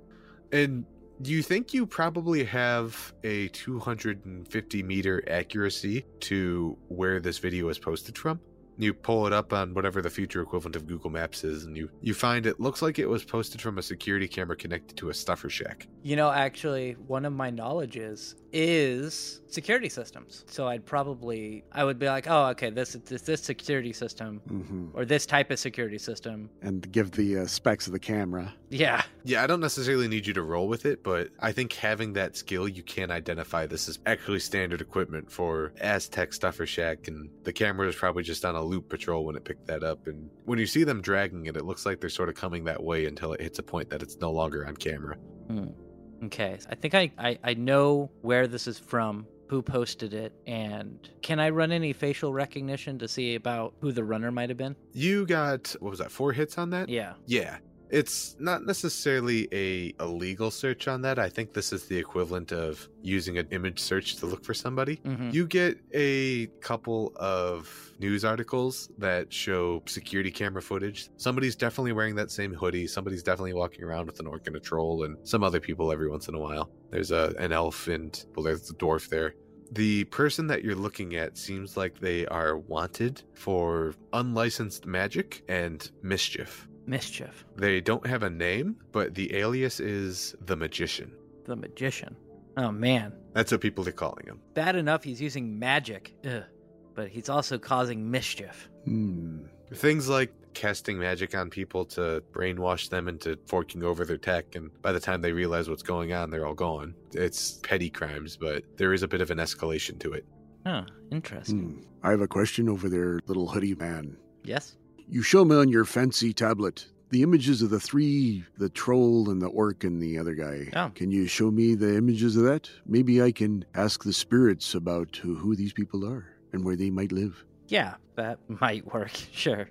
And you think you probably have a 250 meter accuracy to where this video is posted from? You pull it up on whatever the future equivalent of Google Maps is, and you, you find it looks like it was posted from a security camera connected to a stuffer shack. You know, actually, one of my knowledges is security systems. So I'd probably, I would be like, oh, okay, this this this security system hmm or this type of security system. And give the uh, specs of the camera. Yeah, Yeah, I don't necessarily need you to roll with it, but I think having that skill, you can identify this is actually standard equipment for Aztec Stuffer Shack, and the camera is probably just on a loop patrol when it picked that up. And when you see them dragging it, it looks like they're sort of coming that way until it hits a point that it's no longer on camera. Okay, I think I, I, I know where this is from, who posted it, and can I run any facial recognition to see about who the runner might have been? You got, what was that, four hits on that? Yeah. Yeah. It's not necessarily a illegal search on that. I think this is the equivalent of using an image search to look for somebody. Mhm. You get a couple of news articles that show security camera footage. Somebody's definitely wearing that same hoodie. Somebody's definitely walking around with an orc and a troll, and some other people every once in a while. There's a an elf and well, there's a dwarf there. The person that you're looking at seems like they are wanted for unlicensed magic and mischief. Mischief. They don't have a name, but the alias is the magician. The magician. Oh man. That's what people are calling him. Bad enough he's using magic. Ugh. But he's also causing mischief. Hmm. Things like casting magic on people to brainwash them into forking over their tech, and by the time they realize what's going on, they're all gone. It's petty crimes, but there is a bit of an escalation to it. Huh. Interesting. Hmm. I have a question over there, little hoodie man. Yes? You show me on your fancy tablet the images of the three the troll and the orc and the other guy. Oh. Can you show me the images of that? Maybe I can ask the spirits about who, these people are and where they might live. Yeah, that might work. Sure.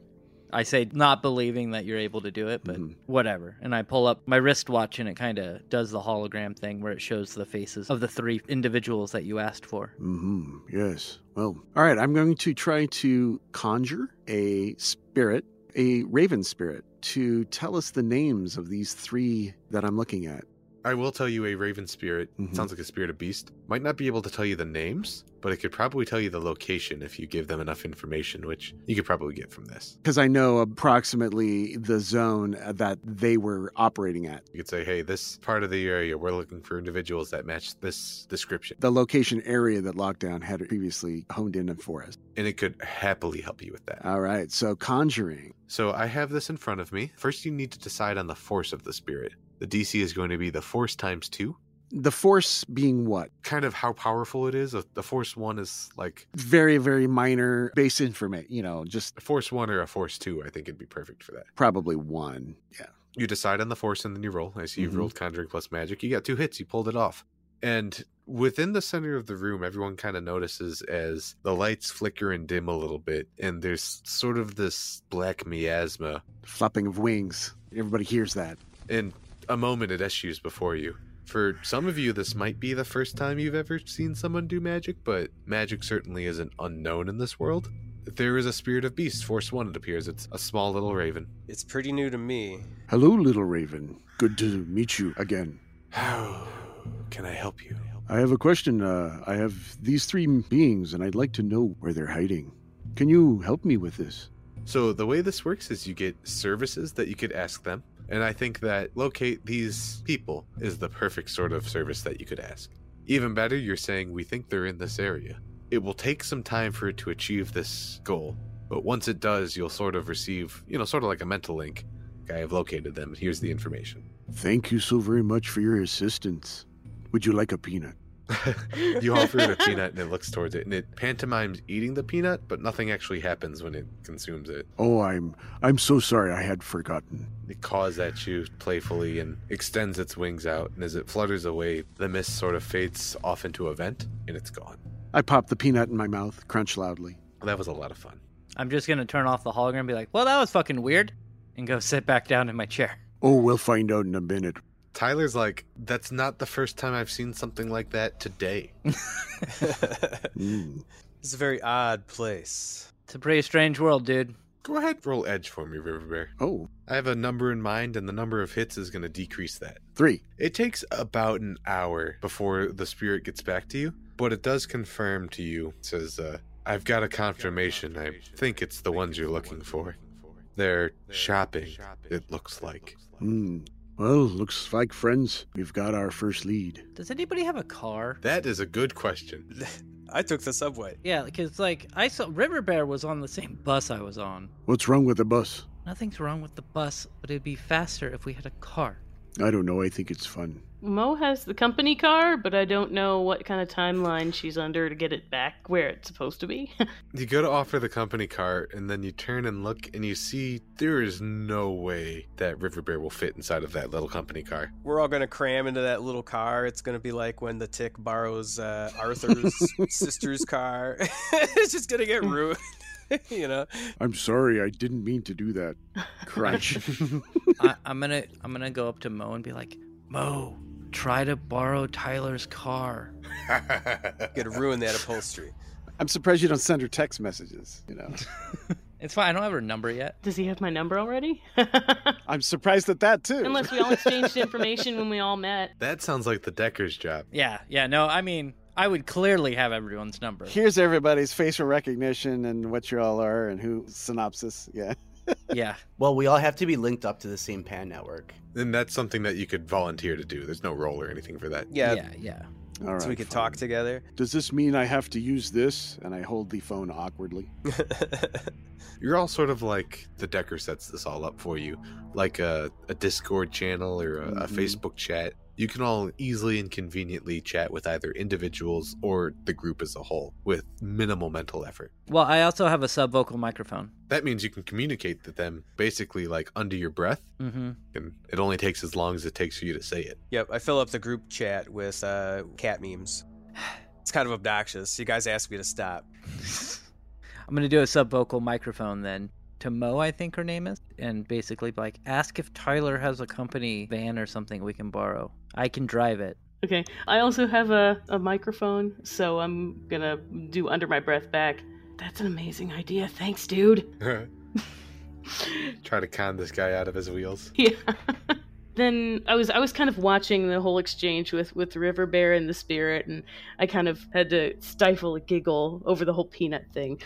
I say not believing that you're able to do it, but Mhm. whatever. And I pull up my wristwatch and it kind of does the hologram thing where it shows the faces of the three individuals that you asked for. hmm Yes. Well, all right. I'm going to try to conjure a spirit, a raven spirit, to tell us the names of these three that I'm looking at. I will tell you a raven spirit, Mhm. sounds like a spirit of beast, might not be able to tell you the names, but it could probably tell you the location if you give them enough information, which you could probably get from this. Because I know approximately the zone uh, that they were operating at. You could say, hey, this part of the area, we're looking for individuals that match this description. The location area that Lockdown had previously honed in for us. And it could happily help you with that. All right, so conjuring. So I have this in front of me. First, you need to decide on the force of the spirit. The DC is going to be the force times two. The force being what? Kind of how powerful it is. The force one is like Very, very minor base information, you know, just a force one or a force two. I think it'd be perfect for that. probably one. Yeah. You decide on the force and then you roll. I see you've Mhm. rolled conjuring plus magic. You got two hits. You pulled it off. And within the center of the room, everyone kind of notices as the lights flicker and dim a little bit, and there's sort of this black miasma. Flapping of wings. Everybody hears that. In a moment, it issues before you. For some of you, this might be the first time you've ever seen someone do magic, but magic certainly isn't unknown in this world. There is a spirit of beast, Force One, it appears. It's a small little raven. It's pretty new to me. Hello, little raven. Good to meet you again. How can I help you? I have a question. Uh, I have these three beings, and I'd like to know where they're hiding. Can you help me with this? So the way this works is you get services that you could ask them. And I think that locate these people is the perfect sort of service that you could ask. Even better, you're saying we think they're in this area. It will take some time for it to achieve this goal, but once it does, you'll sort of receive, you know, sort of like a mental link. I have located them. Here's the information. Thank you so very much for your assistance. Would you like a peanut? you offer it a peanut and it looks towards it and it pantomimes eating the peanut, but nothing actually happens when it consumes it. Oh, I'm I'm so sorry. I had forgotten. It caws at you playfully and extends its wings out, and as it flutters away, the mist sort of fades off into a vent, and it's gone. I pop the peanut in my mouth, crunch loudly. That was a lot of fun. I'm just gonna turn off the hologram and be like, well, that was fucking weird, and go sit back down in my chair. Oh, we'll find out in a minute. Tyler's like, that's not the first time I've seen something like that today. Mm. It's a very odd place. It's a pretty strange world, dude. Go ahead, roll edge for me, River Bear. Oh, I have a number in mind, and the number of hits is going to decrease that. three. It takes about an hour before the spirit gets back to you, but it does confirm to you. It says, uh, I've got a confirmation. I think it's the ones you're looking for. They're shopping, it looks like. Hmm. Well, looks like friends. We've got our first lead. Does anybody have a car? That is a good question. I took the subway. Yeah, because like I saw River Bear was on the same bus I was on. What's wrong with the bus? Nothing's wrong with the bus, but it'd be faster if we had a car. I don't know. I think it's fun. Mo has the company car, but I don't know what kind of timeline she's under to get it back where it's supposed to be. You go to offer the company car, and then you turn and look, and you see there is no way that River Bear will fit inside of that little company car. We're all gonna cram into that little car. It's gonna be like when the tick borrows uh, Arthur's sister's car. it's just gonna get ruined. you know. I'm sorry. I didn't mean to do that. Crunch. I, I'm gonna I'm gonna go up to Mo and be like, Mo, try to borrow Tyler's car. Gonna ruin that upholstery. I'm surprised you don't send her text messages. You know. It's fine. I don't have her number yet. Does he have my number already? I'm surprised at that too. Unless we all exchanged information when we all met. That sounds like the Decker's job. Yeah, yeah. No, I mean, I would clearly have everyone's number. Here's everybody's facial recognition and what you all are and who synopsis. Yeah. Yeah. Well, we all have to be linked up to the same PAN network. And that's something that you could volunteer to do. There's no role or anything for that. Yeah. Yeah, yeah. All right. so we could fine. talk together. Does this mean I have to use this? And I hold the phone awkwardly. You're all sort of like the Decker sets this all up for you, like a, a Discord channel or a, a Mhm. Facebook chat. You can all easily and conveniently chat with either individuals or the group as a whole with minimal mental effort. Well, I also have a subvocal microphone. That means you can communicate with them basically like under your breath, Mm-hmm. and it only takes as long as it takes for you to say it. yep, I fill up the group chat with uh, cat memes. It's kind of obnoxious. You guys asked me to stop. I'm gonna do a subvocal microphone then to Mo, I think her name is, and basically be like ask if Tyler has a company van or something we can borrow. I can drive it. Okay. I also have a, a microphone, so I'm gonna do under my breath back. That's an amazing idea. Thanks, dude. Try to con this guy out of his wheels. Yeah. then I was I was kind of watching the whole exchange with with River Bear and the spirit, and I kind of had to stifle a giggle over the whole peanut thing.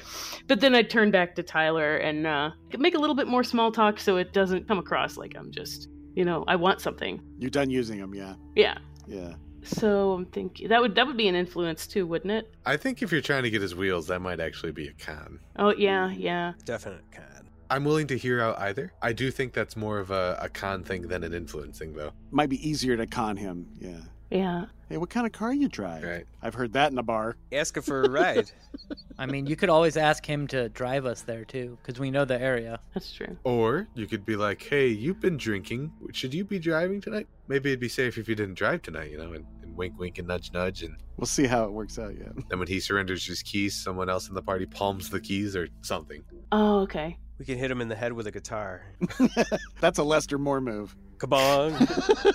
But then I turned back to Tyler and uh, make a little bit more small talk so it doesn't come across like I'm just you know I want something. You're done using them, yeah. Yeah. Yeah. So I'm thinking that would that would be an influence too, wouldn't it? I think if you're trying to get his wheels, that might actually be a con. Oh yeah, yeah. Definite con. I'm willing to hear out either. I do think that's more of a, a con thing than an influence thing, though. Might be easier to con him, yeah. Yeah. Hey, what kind of car you drive? Right. I've heard that in a bar. Ask her for a ride. I mean, you could always ask him to drive us there too, because we know the area. That's true. Or you could be like, hey, you've been drinking. Should you be driving tonight? Maybe it'd be safe if you didn't drive tonight, you know, and, and wink, wink, and nudge, nudge. And We'll see how it works out, yeah. then when he surrenders his keys, someone else in the party palms the keys or something. Oh, okay. We can hit him in the head with a guitar. That's a Lester Moore move. Kabong.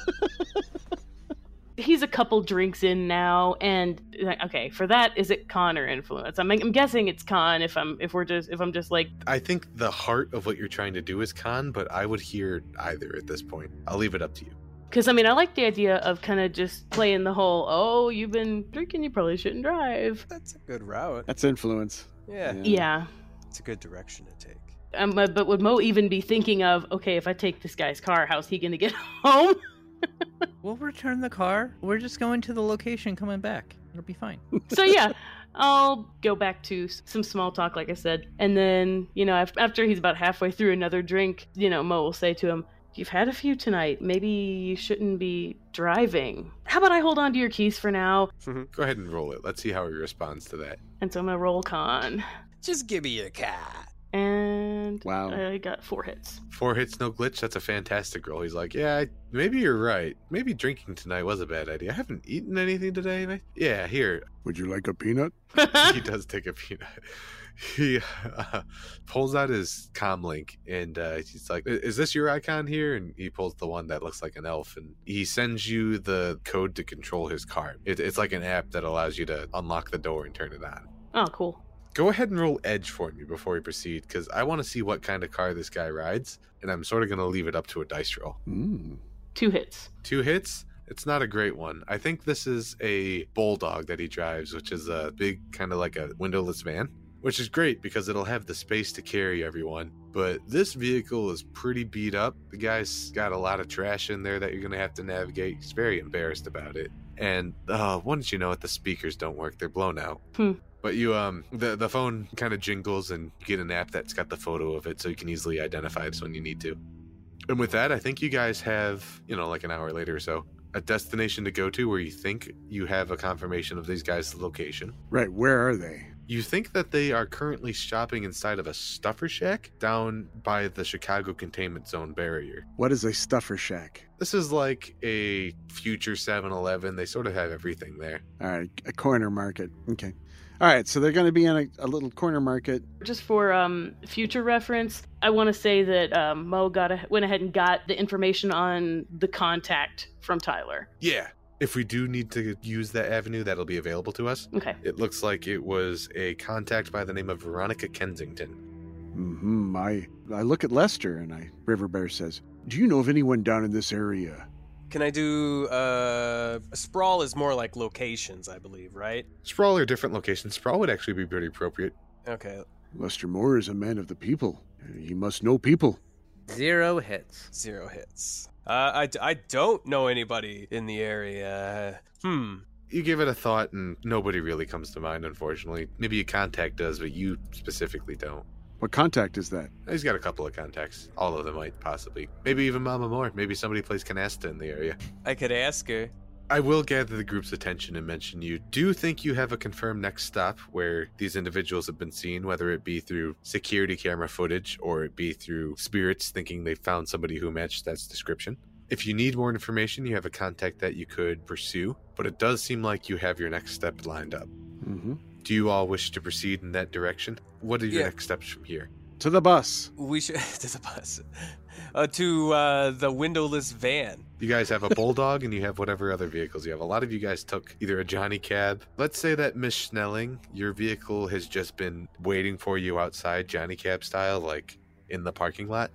He's a couple drinks in now, and okay, for that, is it con or influence? I'm, I'm guessing it's con if I'm if we're just if I'm just like I think the heart of what you're trying to do is con, but I would hear either at this point. I'll leave it up to you. Because I mean, I like the idea of kind of just playing the whole "oh, you've been drinking, you probably shouldn't drive." That's a good route. That's influence. Yeah. Yeah. It's a good direction to take. Um, but but would Mo even be thinking of, okay, if I take this guy's car, how's he gonna get home? We'll return the car. We're just going to the location, coming back. It'll be fine. so yeah, I'll go back to some small talk, like I said, and then you know, after he's about halfway through another drink, you know, Mo will say to him, "You've had a few tonight. Maybe you shouldn't be driving. How about I hold on to your keys for now?" Go ahead and roll it. Let's see how he responds to that. And so I'm gonna roll con, Just give me your cat. And Wow. I got four hits. Four hits, no glitch. That's a fantastic roll. He's like, yeah, I, maybe you're right. Maybe drinking tonight was a bad idea. I haven't eaten anything today. mate. Yeah, here. Would you like a peanut? he does take a peanut. He uh, pulls out his comm link and uh, he's like, "Is this your icon here?" And he pulls the one that looks like an elf, and he sends you the code to control his car. It, it's like an app that allows you to unlock the door and turn it on. Oh, cool. Go ahead and roll edge for me before we proceed, because I want to see what kind of car this guy rides, and I'm sort of going to leave it up to a dice roll. Mm. Two hits. Two hits. It's not a great one. I think this is a bulldog that he drives, which is a big kind of like a windowless van, which is great because it'll have the space to carry everyone. But this vehicle is pretty beat up. The guy's got a lot of trash in there that you're going to have to navigate. He's very embarrassed about it. And uh, once you know it, the speakers don't work. They're blown out. Hmm. But you um the the phone kind of jingles and you get an app that's got the photo of it so you can easily identify this when you need to. And with that, I think you guys have, you know, like an hour later or so, a destination to go to where you think you have a confirmation of these guys' location. Right, where are they? You think that they are currently shopping inside of a stuffer shack down by the Chicago containment zone barrier. What is a stuffer shack? This is like a future 7 Eleven. They sort of have everything there. All right, a corner market. Okay. All right, so they're going to be in a, a little corner market. Just for um, future reference, I want to say that um, Mo got a, went ahead and got the information on the contact from Tyler. Yeah. If we do need to use that avenue, that'll be available to us. Okay. It looks like it was a contact by the name of Veronica Kensington. Hmm. I I look at Lester and I. River Bear says, "Do you know of anyone down in this area?" Can I do uh sprawl is more like locations, I believe, right? Sprawl or different locations. Sprawl would actually be pretty appropriate. Okay. Lester Moore is a man of the people. He must know people. Zero hits. Zero hits. Uh, I, I don't know anybody in the area. Hmm. You give it a thought, and nobody really comes to mind, unfortunately. Maybe your contact does, but you specifically don't. What contact is that? He's got a couple of contacts. All of them might possibly. Maybe even Mama Moore. Maybe somebody plays canasta in the area. I could ask her. I will gather the group's attention and mention you do think you have a confirmed next stop where these individuals have been seen, whether it be through security camera footage or it be through spirits thinking they found somebody who matched that description. If you need more information, you have a contact that you could pursue, but it does seem like you have your next step lined up. Mm-hmm. Do you all wish to proceed in that direction? What are your Yeah. next steps from here? To the bus. We should to the bus. Uh, to uh, the windowless van. You guys have a bulldog and you have whatever other vehicles you have. A lot of you guys took either a Johnny cab. Let's say that Miss Snelling, your vehicle has just been waiting for you outside, Johnny cab style, like in the parking lot.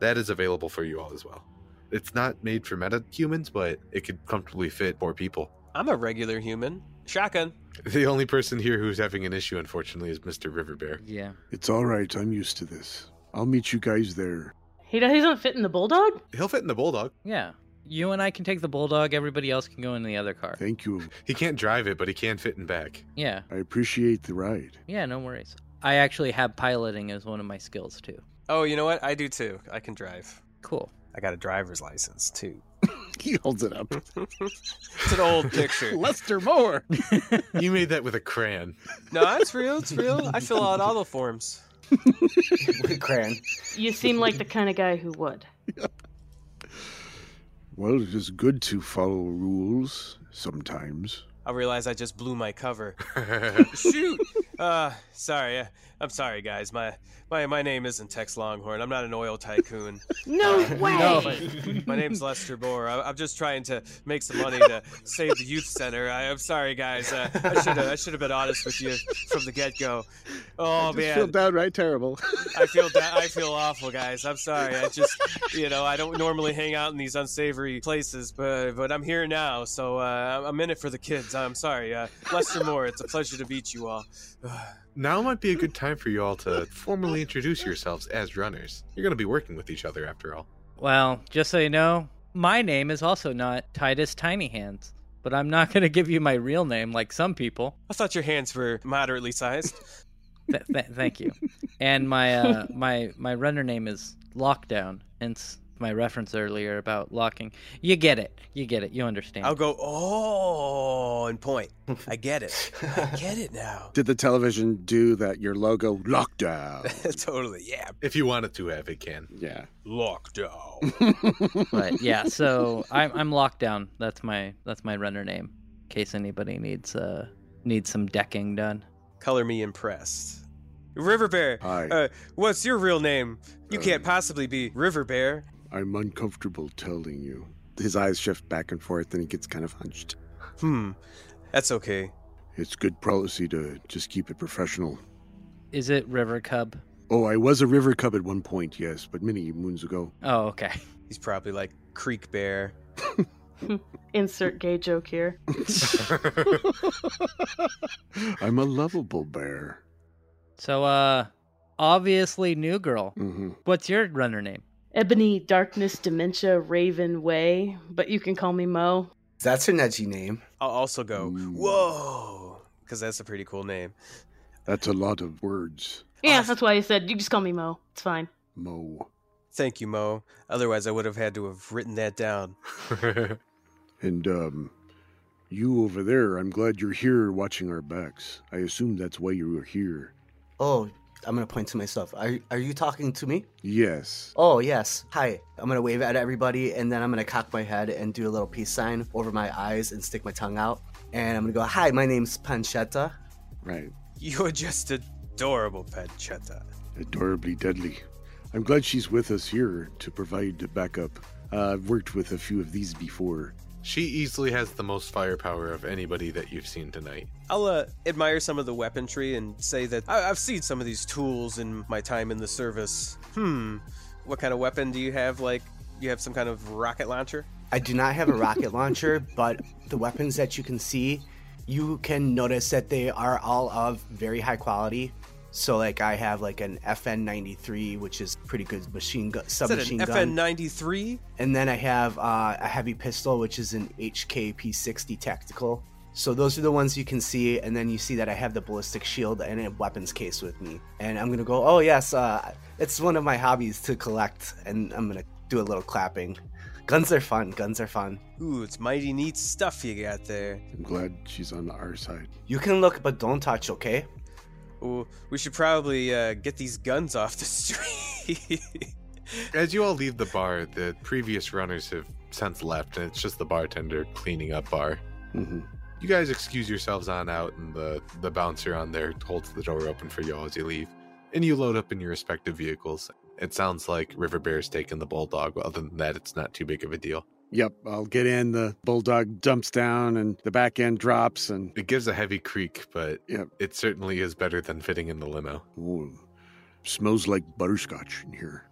That is available for you all as well. It's not made for meta humans, but it could comfortably fit four people. I'm a regular human. Shotgun. The only person here who's having an issue, unfortunately, is Mr. Riverbear. Yeah. It's all right. I'm used to this. I'll meet you guys there. He does- he doesn't fit in the bulldog. He'll fit in the bulldog. Yeah. You and I can take the bulldog. Everybody else can go in the other car. Thank you. He can't drive it, but he can fit in back. Yeah. I appreciate the ride. Yeah. No worries. I actually have piloting as one of my skills too. Oh, you know what? I do too. I can drive. Cool. I got a driver's license too. He holds it up. It's an old picture. Lester Moore. You made that with a crayon. No, it's real. It's real. I fill out all the forms. With crayon. You seem like the kind of guy who would. Well, it is good to follow rules sometimes. I realize I just blew my cover. Shoot. Uh, sorry. uh, I'm sorry, guys. My my my name isn't Tex Longhorn. I'm not an oil tycoon. No Uh, way. My, my name's Lester Moore. I, I'm just trying to make some money to save the youth center. I, I'm sorry, guys. Uh, I should have I should have been honest with you from the get go. Oh man I just man, feel downright terrible. I feel da- I feel awful, guys. I'm sorry. I just, you know, I don't normally hang out in these unsavory places, but but I'm here now, so uh, I'm in it for the kids. I'm sorry, uh, Lester Moore. It's a pleasure to meet you all. Now might be a good time for you all to formally introduce yourselves as runners. You're going to be working with each other after all. Well, just so you know, my name is also not Titus Tiny Hands, but I'm not going to give you my real name like some people. I thought your hands were moderately sized. Th- th- thank you. And my uh, my my runner name is Lockdown, hence my reference earlier about locking. You get it. You get it. You understand. I'll go. Oh, and point. I get it. I get it now. Did the television do that? Your logo lockdown. totally. Yeah. If you wanted to have, it can. Yeah. Lockdown. But yeah, so I'm I'm Lockdown. That's my that's my runner name. In case anybody needs uh needs some decking done. Color me impressed. River Bear. Hi. Uh, what's your real name? You Uh, can't possibly be River Bear. I'm uncomfortable telling you. His eyes shift back and forth and he gets kind of hunched. Hmm. That's okay. It's good policy to just keep it professional. Is it River Cub? Oh, I was a river cub at one point, yes, but many moons ago. Oh, okay. He's probably like Creek Bear. Insert gay joke here. I'm a lovable bear. So uh obviously new girl. hmm What's your runner name? Ebony Darkness Dementia Raven Way, but you can call me Mo. That's her Neji name. I'll also go, Ooh. whoa, because that's a pretty cool name. That's a lot of words. Yeah, Awesome. that's why I said you just call me Mo. It's fine. Mo. Thank you, Mo. Otherwise, I would have had to have written that down. And, um, you over there, I'm glad you're here watching our backs. I assume that's why you were here. Oh, I'm gonna point to myself. Are are you talking to me? Yes. Oh yes. Hi. I'm gonna wave at everybody, and then I'm gonna cock my head and do a little peace sign over my eyes and stick my tongue out. And I'm gonna go, "Hi, my name's Pancetta." Right. You're just adorable, Pancetta. Adorably deadly. I'm glad she's with us here to provide backup. Uh, I've worked with a few of these before. She easily has the most firepower of anybody that you've seen tonight. I'll uh, admire some of the weaponry and say that I- I've seen some of these tools in my time in the service. Hmm. What kind of weapon do you have? Like, you have some kind of rocket launcher? I do not have a rocket launcher, but the weapons that you can see, you can notice that they are all of very high quality. So, like, I have like an FN93, which is pretty good machine gun, Is that submachine an gun. FN93? And then I have uh, a heavy pistol, which is an HK P60 tactical. So those are the ones you can see, and then you see that I have the ballistic shield and a weapons case with me. And I'm gonna go, oh yes, uh, it's one of my hobbies to collect, and I'm gonna do a little clapping. Guns are fun. Guns are fun. Ooh, it's mighty neat stuff you got there. I'm glad she's on our side. You can look, but don't touch, okay? Ooh, we should probably uh, get these guns off the street. As you all leave the bar, the previous runners have since left, and it's just the bartender cleaning up bar. hmm You guys excuse yourselves on out, and the, the bouncer on there holds the door open for you all as you leave. And you load up in your respective vehicles. It sounds like River Bear's taking the bulldog. but Other than that, it's not too big of a deal. Yep, I'll get in. The bulldog dumps down and the back end drops, and It gives a heavy creak, but Yep. it certainly is better than fitting in the limo. Ooh. Smells like butterscotch in here.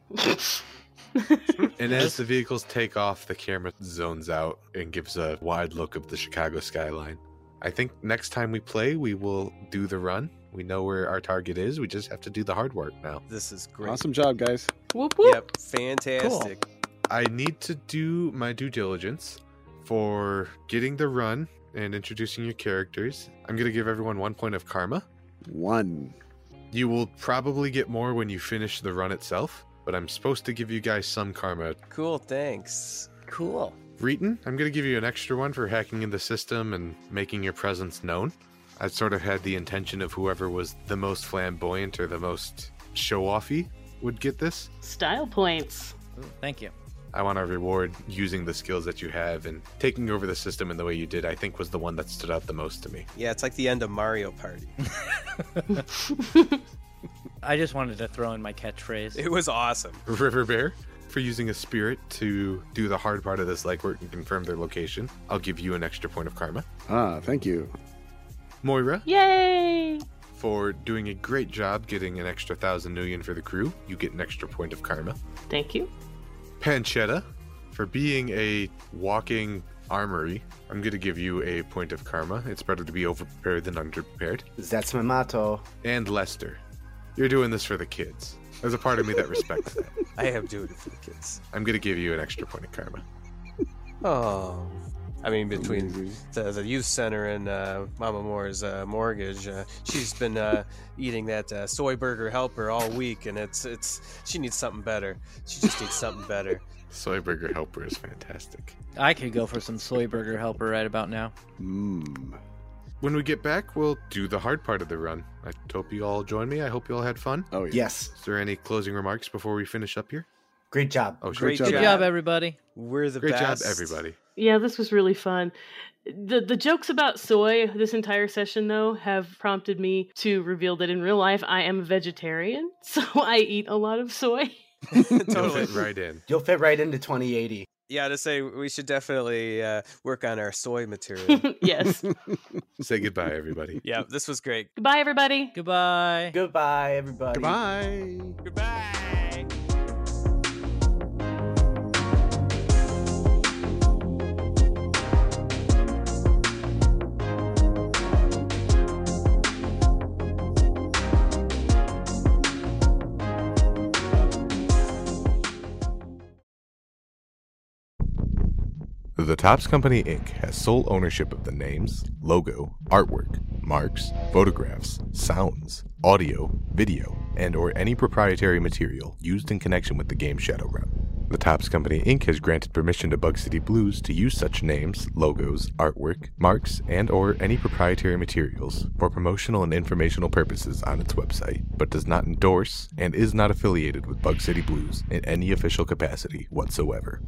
And as the vehicles take off, the camera zones out and gives a wide look of the Chicago skyline. I think next time we play, we will do the run. We know where our target is. We just have to do the hard work now. This is great. Awesome job, guys. whoop whoop. Yep, fantastic. I need to do my due diligence for getting the run and introducing your characters. I'm going to give everyone one point of karma. One. You will probably get more when you finish the run itself, but I'm supposed to give you guys some karma. Cool, thanks. Cool. Reeton, I'm going to give you an extra one for hacking in the system and making your presence known. I sort of had the intention of whoever was the most flamboyant or the most show offy would get this. Style points. Ooh, thank you. I want to reward using the skills that you have and taking over the system in the way you did, I think was the one that stood out the most to me. Yeah, it's like the end of Mario Party. I just wanted to throw in my catchphrase. It was awesome. River Bear, for using a spirit to do the hard part of this legwork and confirm their location, I'll give you an extra point of karma. Ah, thank you. Moira, Yay! for doing a great job getting an extra thousand million for the crew, you get an extra point of karma. Thank you. Pancetta, for being a walking armory, I'm going to give you a point of karma. It's better to be overprepared than underprepared. That's my motto. And Lester, you're doing this for the kids. There's a part of me that respects that. I am doing it for the kids. I'm going to give you an extra point of karma. Oh. I mean, between the, the youth center and uh, Mama Moore's uh, mortgage, uh, she's been uh, eating that uh, soy burger helper all week, and it's it's she needs something better. She just needs something better. Soy Burger Helper is fantastic. I could go for some soy burger helper right about now. Mmm. When we get back, we'll do the hard part of the run. I hope you all join me. I hope you all had fun. Oh, yeah. Yes. Is there any closing remarks before we finish up here? Great job. Oh, sure. Great job. Good job, everybody. We're the Great best. job, everybody. Yeah, this was really fun. The the jokes about soy this entire session though have prompted me to reveal that in real life I am a vegetarian, so I eat a lot of soy. You'll fit right in. You'll fit right into 2080. Yeah, to say we should definitely uh, work on our soy material. yes. Say goodbye, everybody. yeah, this was great. Goodbye everybody. Goodbye. Goodbye, everybody. Goodbye. Goodbye. The Topps Company Inc. has sole ownership of the names, logo, artwork, marks, photographs, sounds, audio, video, and or any proprietary material used in connection with the game Shadowrun. The Topps Company Inc. has granted permission to Bug City Blues to use such names, logos, artwork, marks, and or any proprietary materials for promotional and informational purposes on its website, but does not endorse and is not affiliated with Bug City Blues in any official capacity whatsoever.